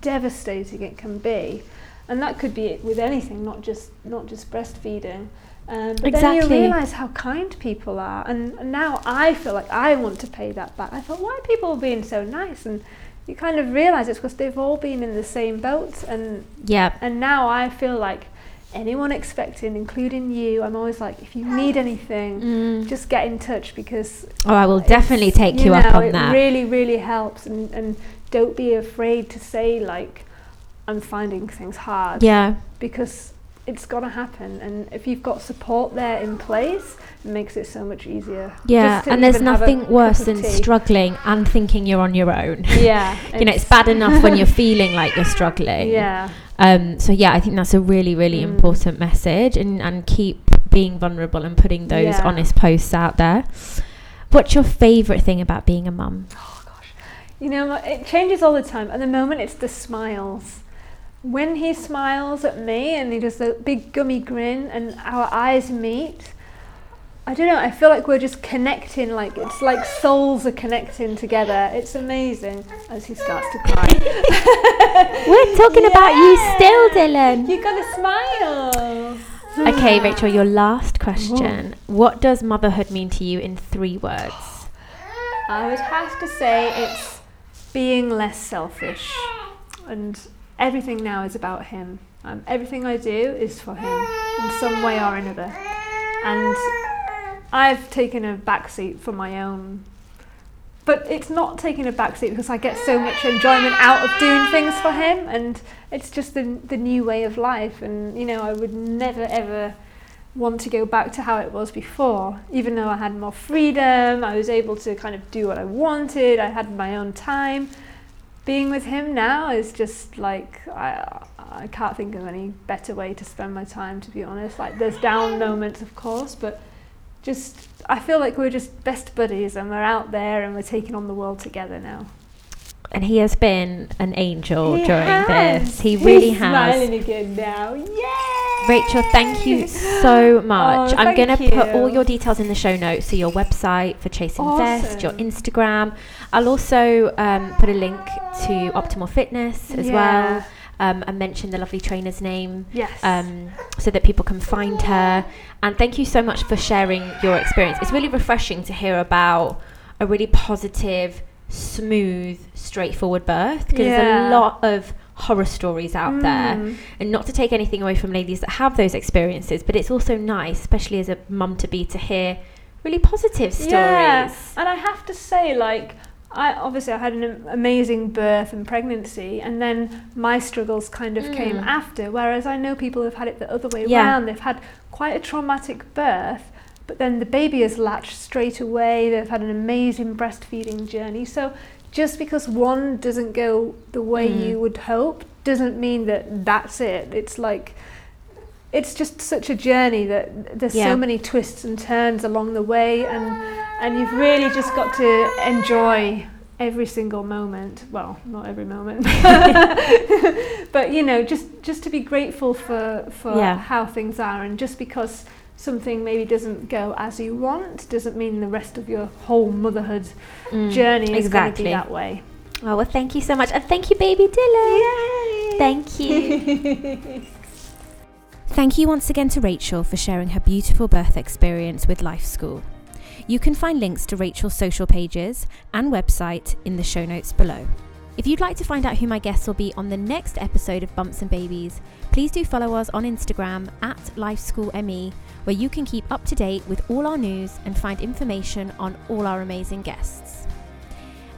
devastating it can be, and that could be it with anything, not just not just breastfeeding. Um, but then you realise how kind people are, and, and now I feel like I want to pay that back. I thought, why are people being so nice? And you kind of realise it's because they've all been in the same boat, and yeah and now I feel like anyone expecting, including you, I'm always like, if you need anything, Mm. just get in touch because oh i will definitely take you, up know, on it that really, really helps, and and don't be afraid to say like. I'm finding things hard Yeah. because it's got to happen. And if you've got support there in place, it makes it so much easier. Yeah, and there's even have a nothing worse than tea. struggling and thinking you're on your own. <laughs> Yeah, <laughs> you know, it's bad enough when you're <laughs> feeling like you're struggling. Yeah, Um, so yeah, I think that's a really, really Mm. important message, and and keep being vulnerable and putting those Yeah. honest posts out there. What's your favourite thing about being a mum? Oh gosh. You know, it changes all the time. At the moment, it's the smiles. When he smiles at me and he does a big gummy grin and our eyes meet, I don't know, I feel like we're just connecting, like it's like souls are connecting together. It's amazing as he starts to cry. <laughs> We're talking about you still, Dylan. You gotta smile. Okay, Rachel, your last question. What does motherhood mean to you in three words? I would have to say it's being less selfish, and everything now is about him. Um, everything I do is for him in some way or another, and I've taken a backseat for my own. But it's not taking a backseat because I get so much enjoyment out of doing things for him, and it's just the the new way of life. And you know, I would never ever want to go back to how it was before. Even though I had more freedom, I was able to kind of do what I wanted, I had my own time. Being with him now is just like, I, I can't think of any better way to spend my time, to be honest. Like, there's down <laughs> moments, of course, but just, I feel like we're just best buddies and we're out there and we're taking on the world together now. And he has been an angel He during has. this. He really He's has. smiling again now. Yay! Rachel, thank you <laughs> so much. Oh, I'm going to put all your details in the show notes. So, your website for Chase Invest, your Instagram. I'll also um, put a link to Optimal Fitness as Yeah. well um, and mention the lovely trainer's name Yes. um, so that people can find her. And thank you so much for sharing your experience. It's really refreshing to hear about a really positive, smooth, straightforward birth because there's a lot of horror stories out there Mm. and not to take anything away from ladies that have those experiences, but it's also nice, especially as a mum to be, to hear really positive stories. Yeah, and I have to say, like, I obviously I had an amazing birth and pregnancy, and then my struggles kind of came Mm. after. Whereas I know people have had it the other way Yeah. around. They've had quite a traumatic birth, but then the baby has latched straight away. They've had an amazing breastfeeding journey. So just because one doesn't go the way Mm. you would hope doesn't mean that that's it. It's like it's just such a journey that there's Yeah. so many twists and turns along the way and and you've really just got to enjoy every single moment well not every moment <laughs> <laughs> but you know just just to be grateful for for Yeah. how things are and just because something maybe doesn't go as you want doesn't mean the rest of your whole motherhood Mm, journey is going to be that way Oh, well, thank you so much. And thank you, baby Dylan. Thank you. <laughs> Thank you once again to Rachel for sharing her beautiful birth experience with Life School. You can find links to Rachel's social pages and website in the show notes below. If you'd like to find out who my guests will be on the next episode of Bumps and Babies, please do follow us on Instagram at LifeSchoolME, where you can keep up to date with all our news and find information on all our amazing guests.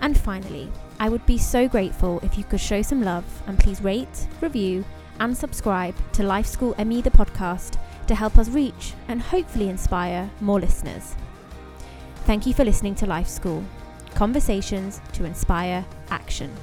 And finally, I would be so grateful if you could show some love and please rate, review, and subscribe to Life School ME the podcast to help us reach and hopefully inspire more listeners. Thank you for listening to Life School Conversations to Inspire Action.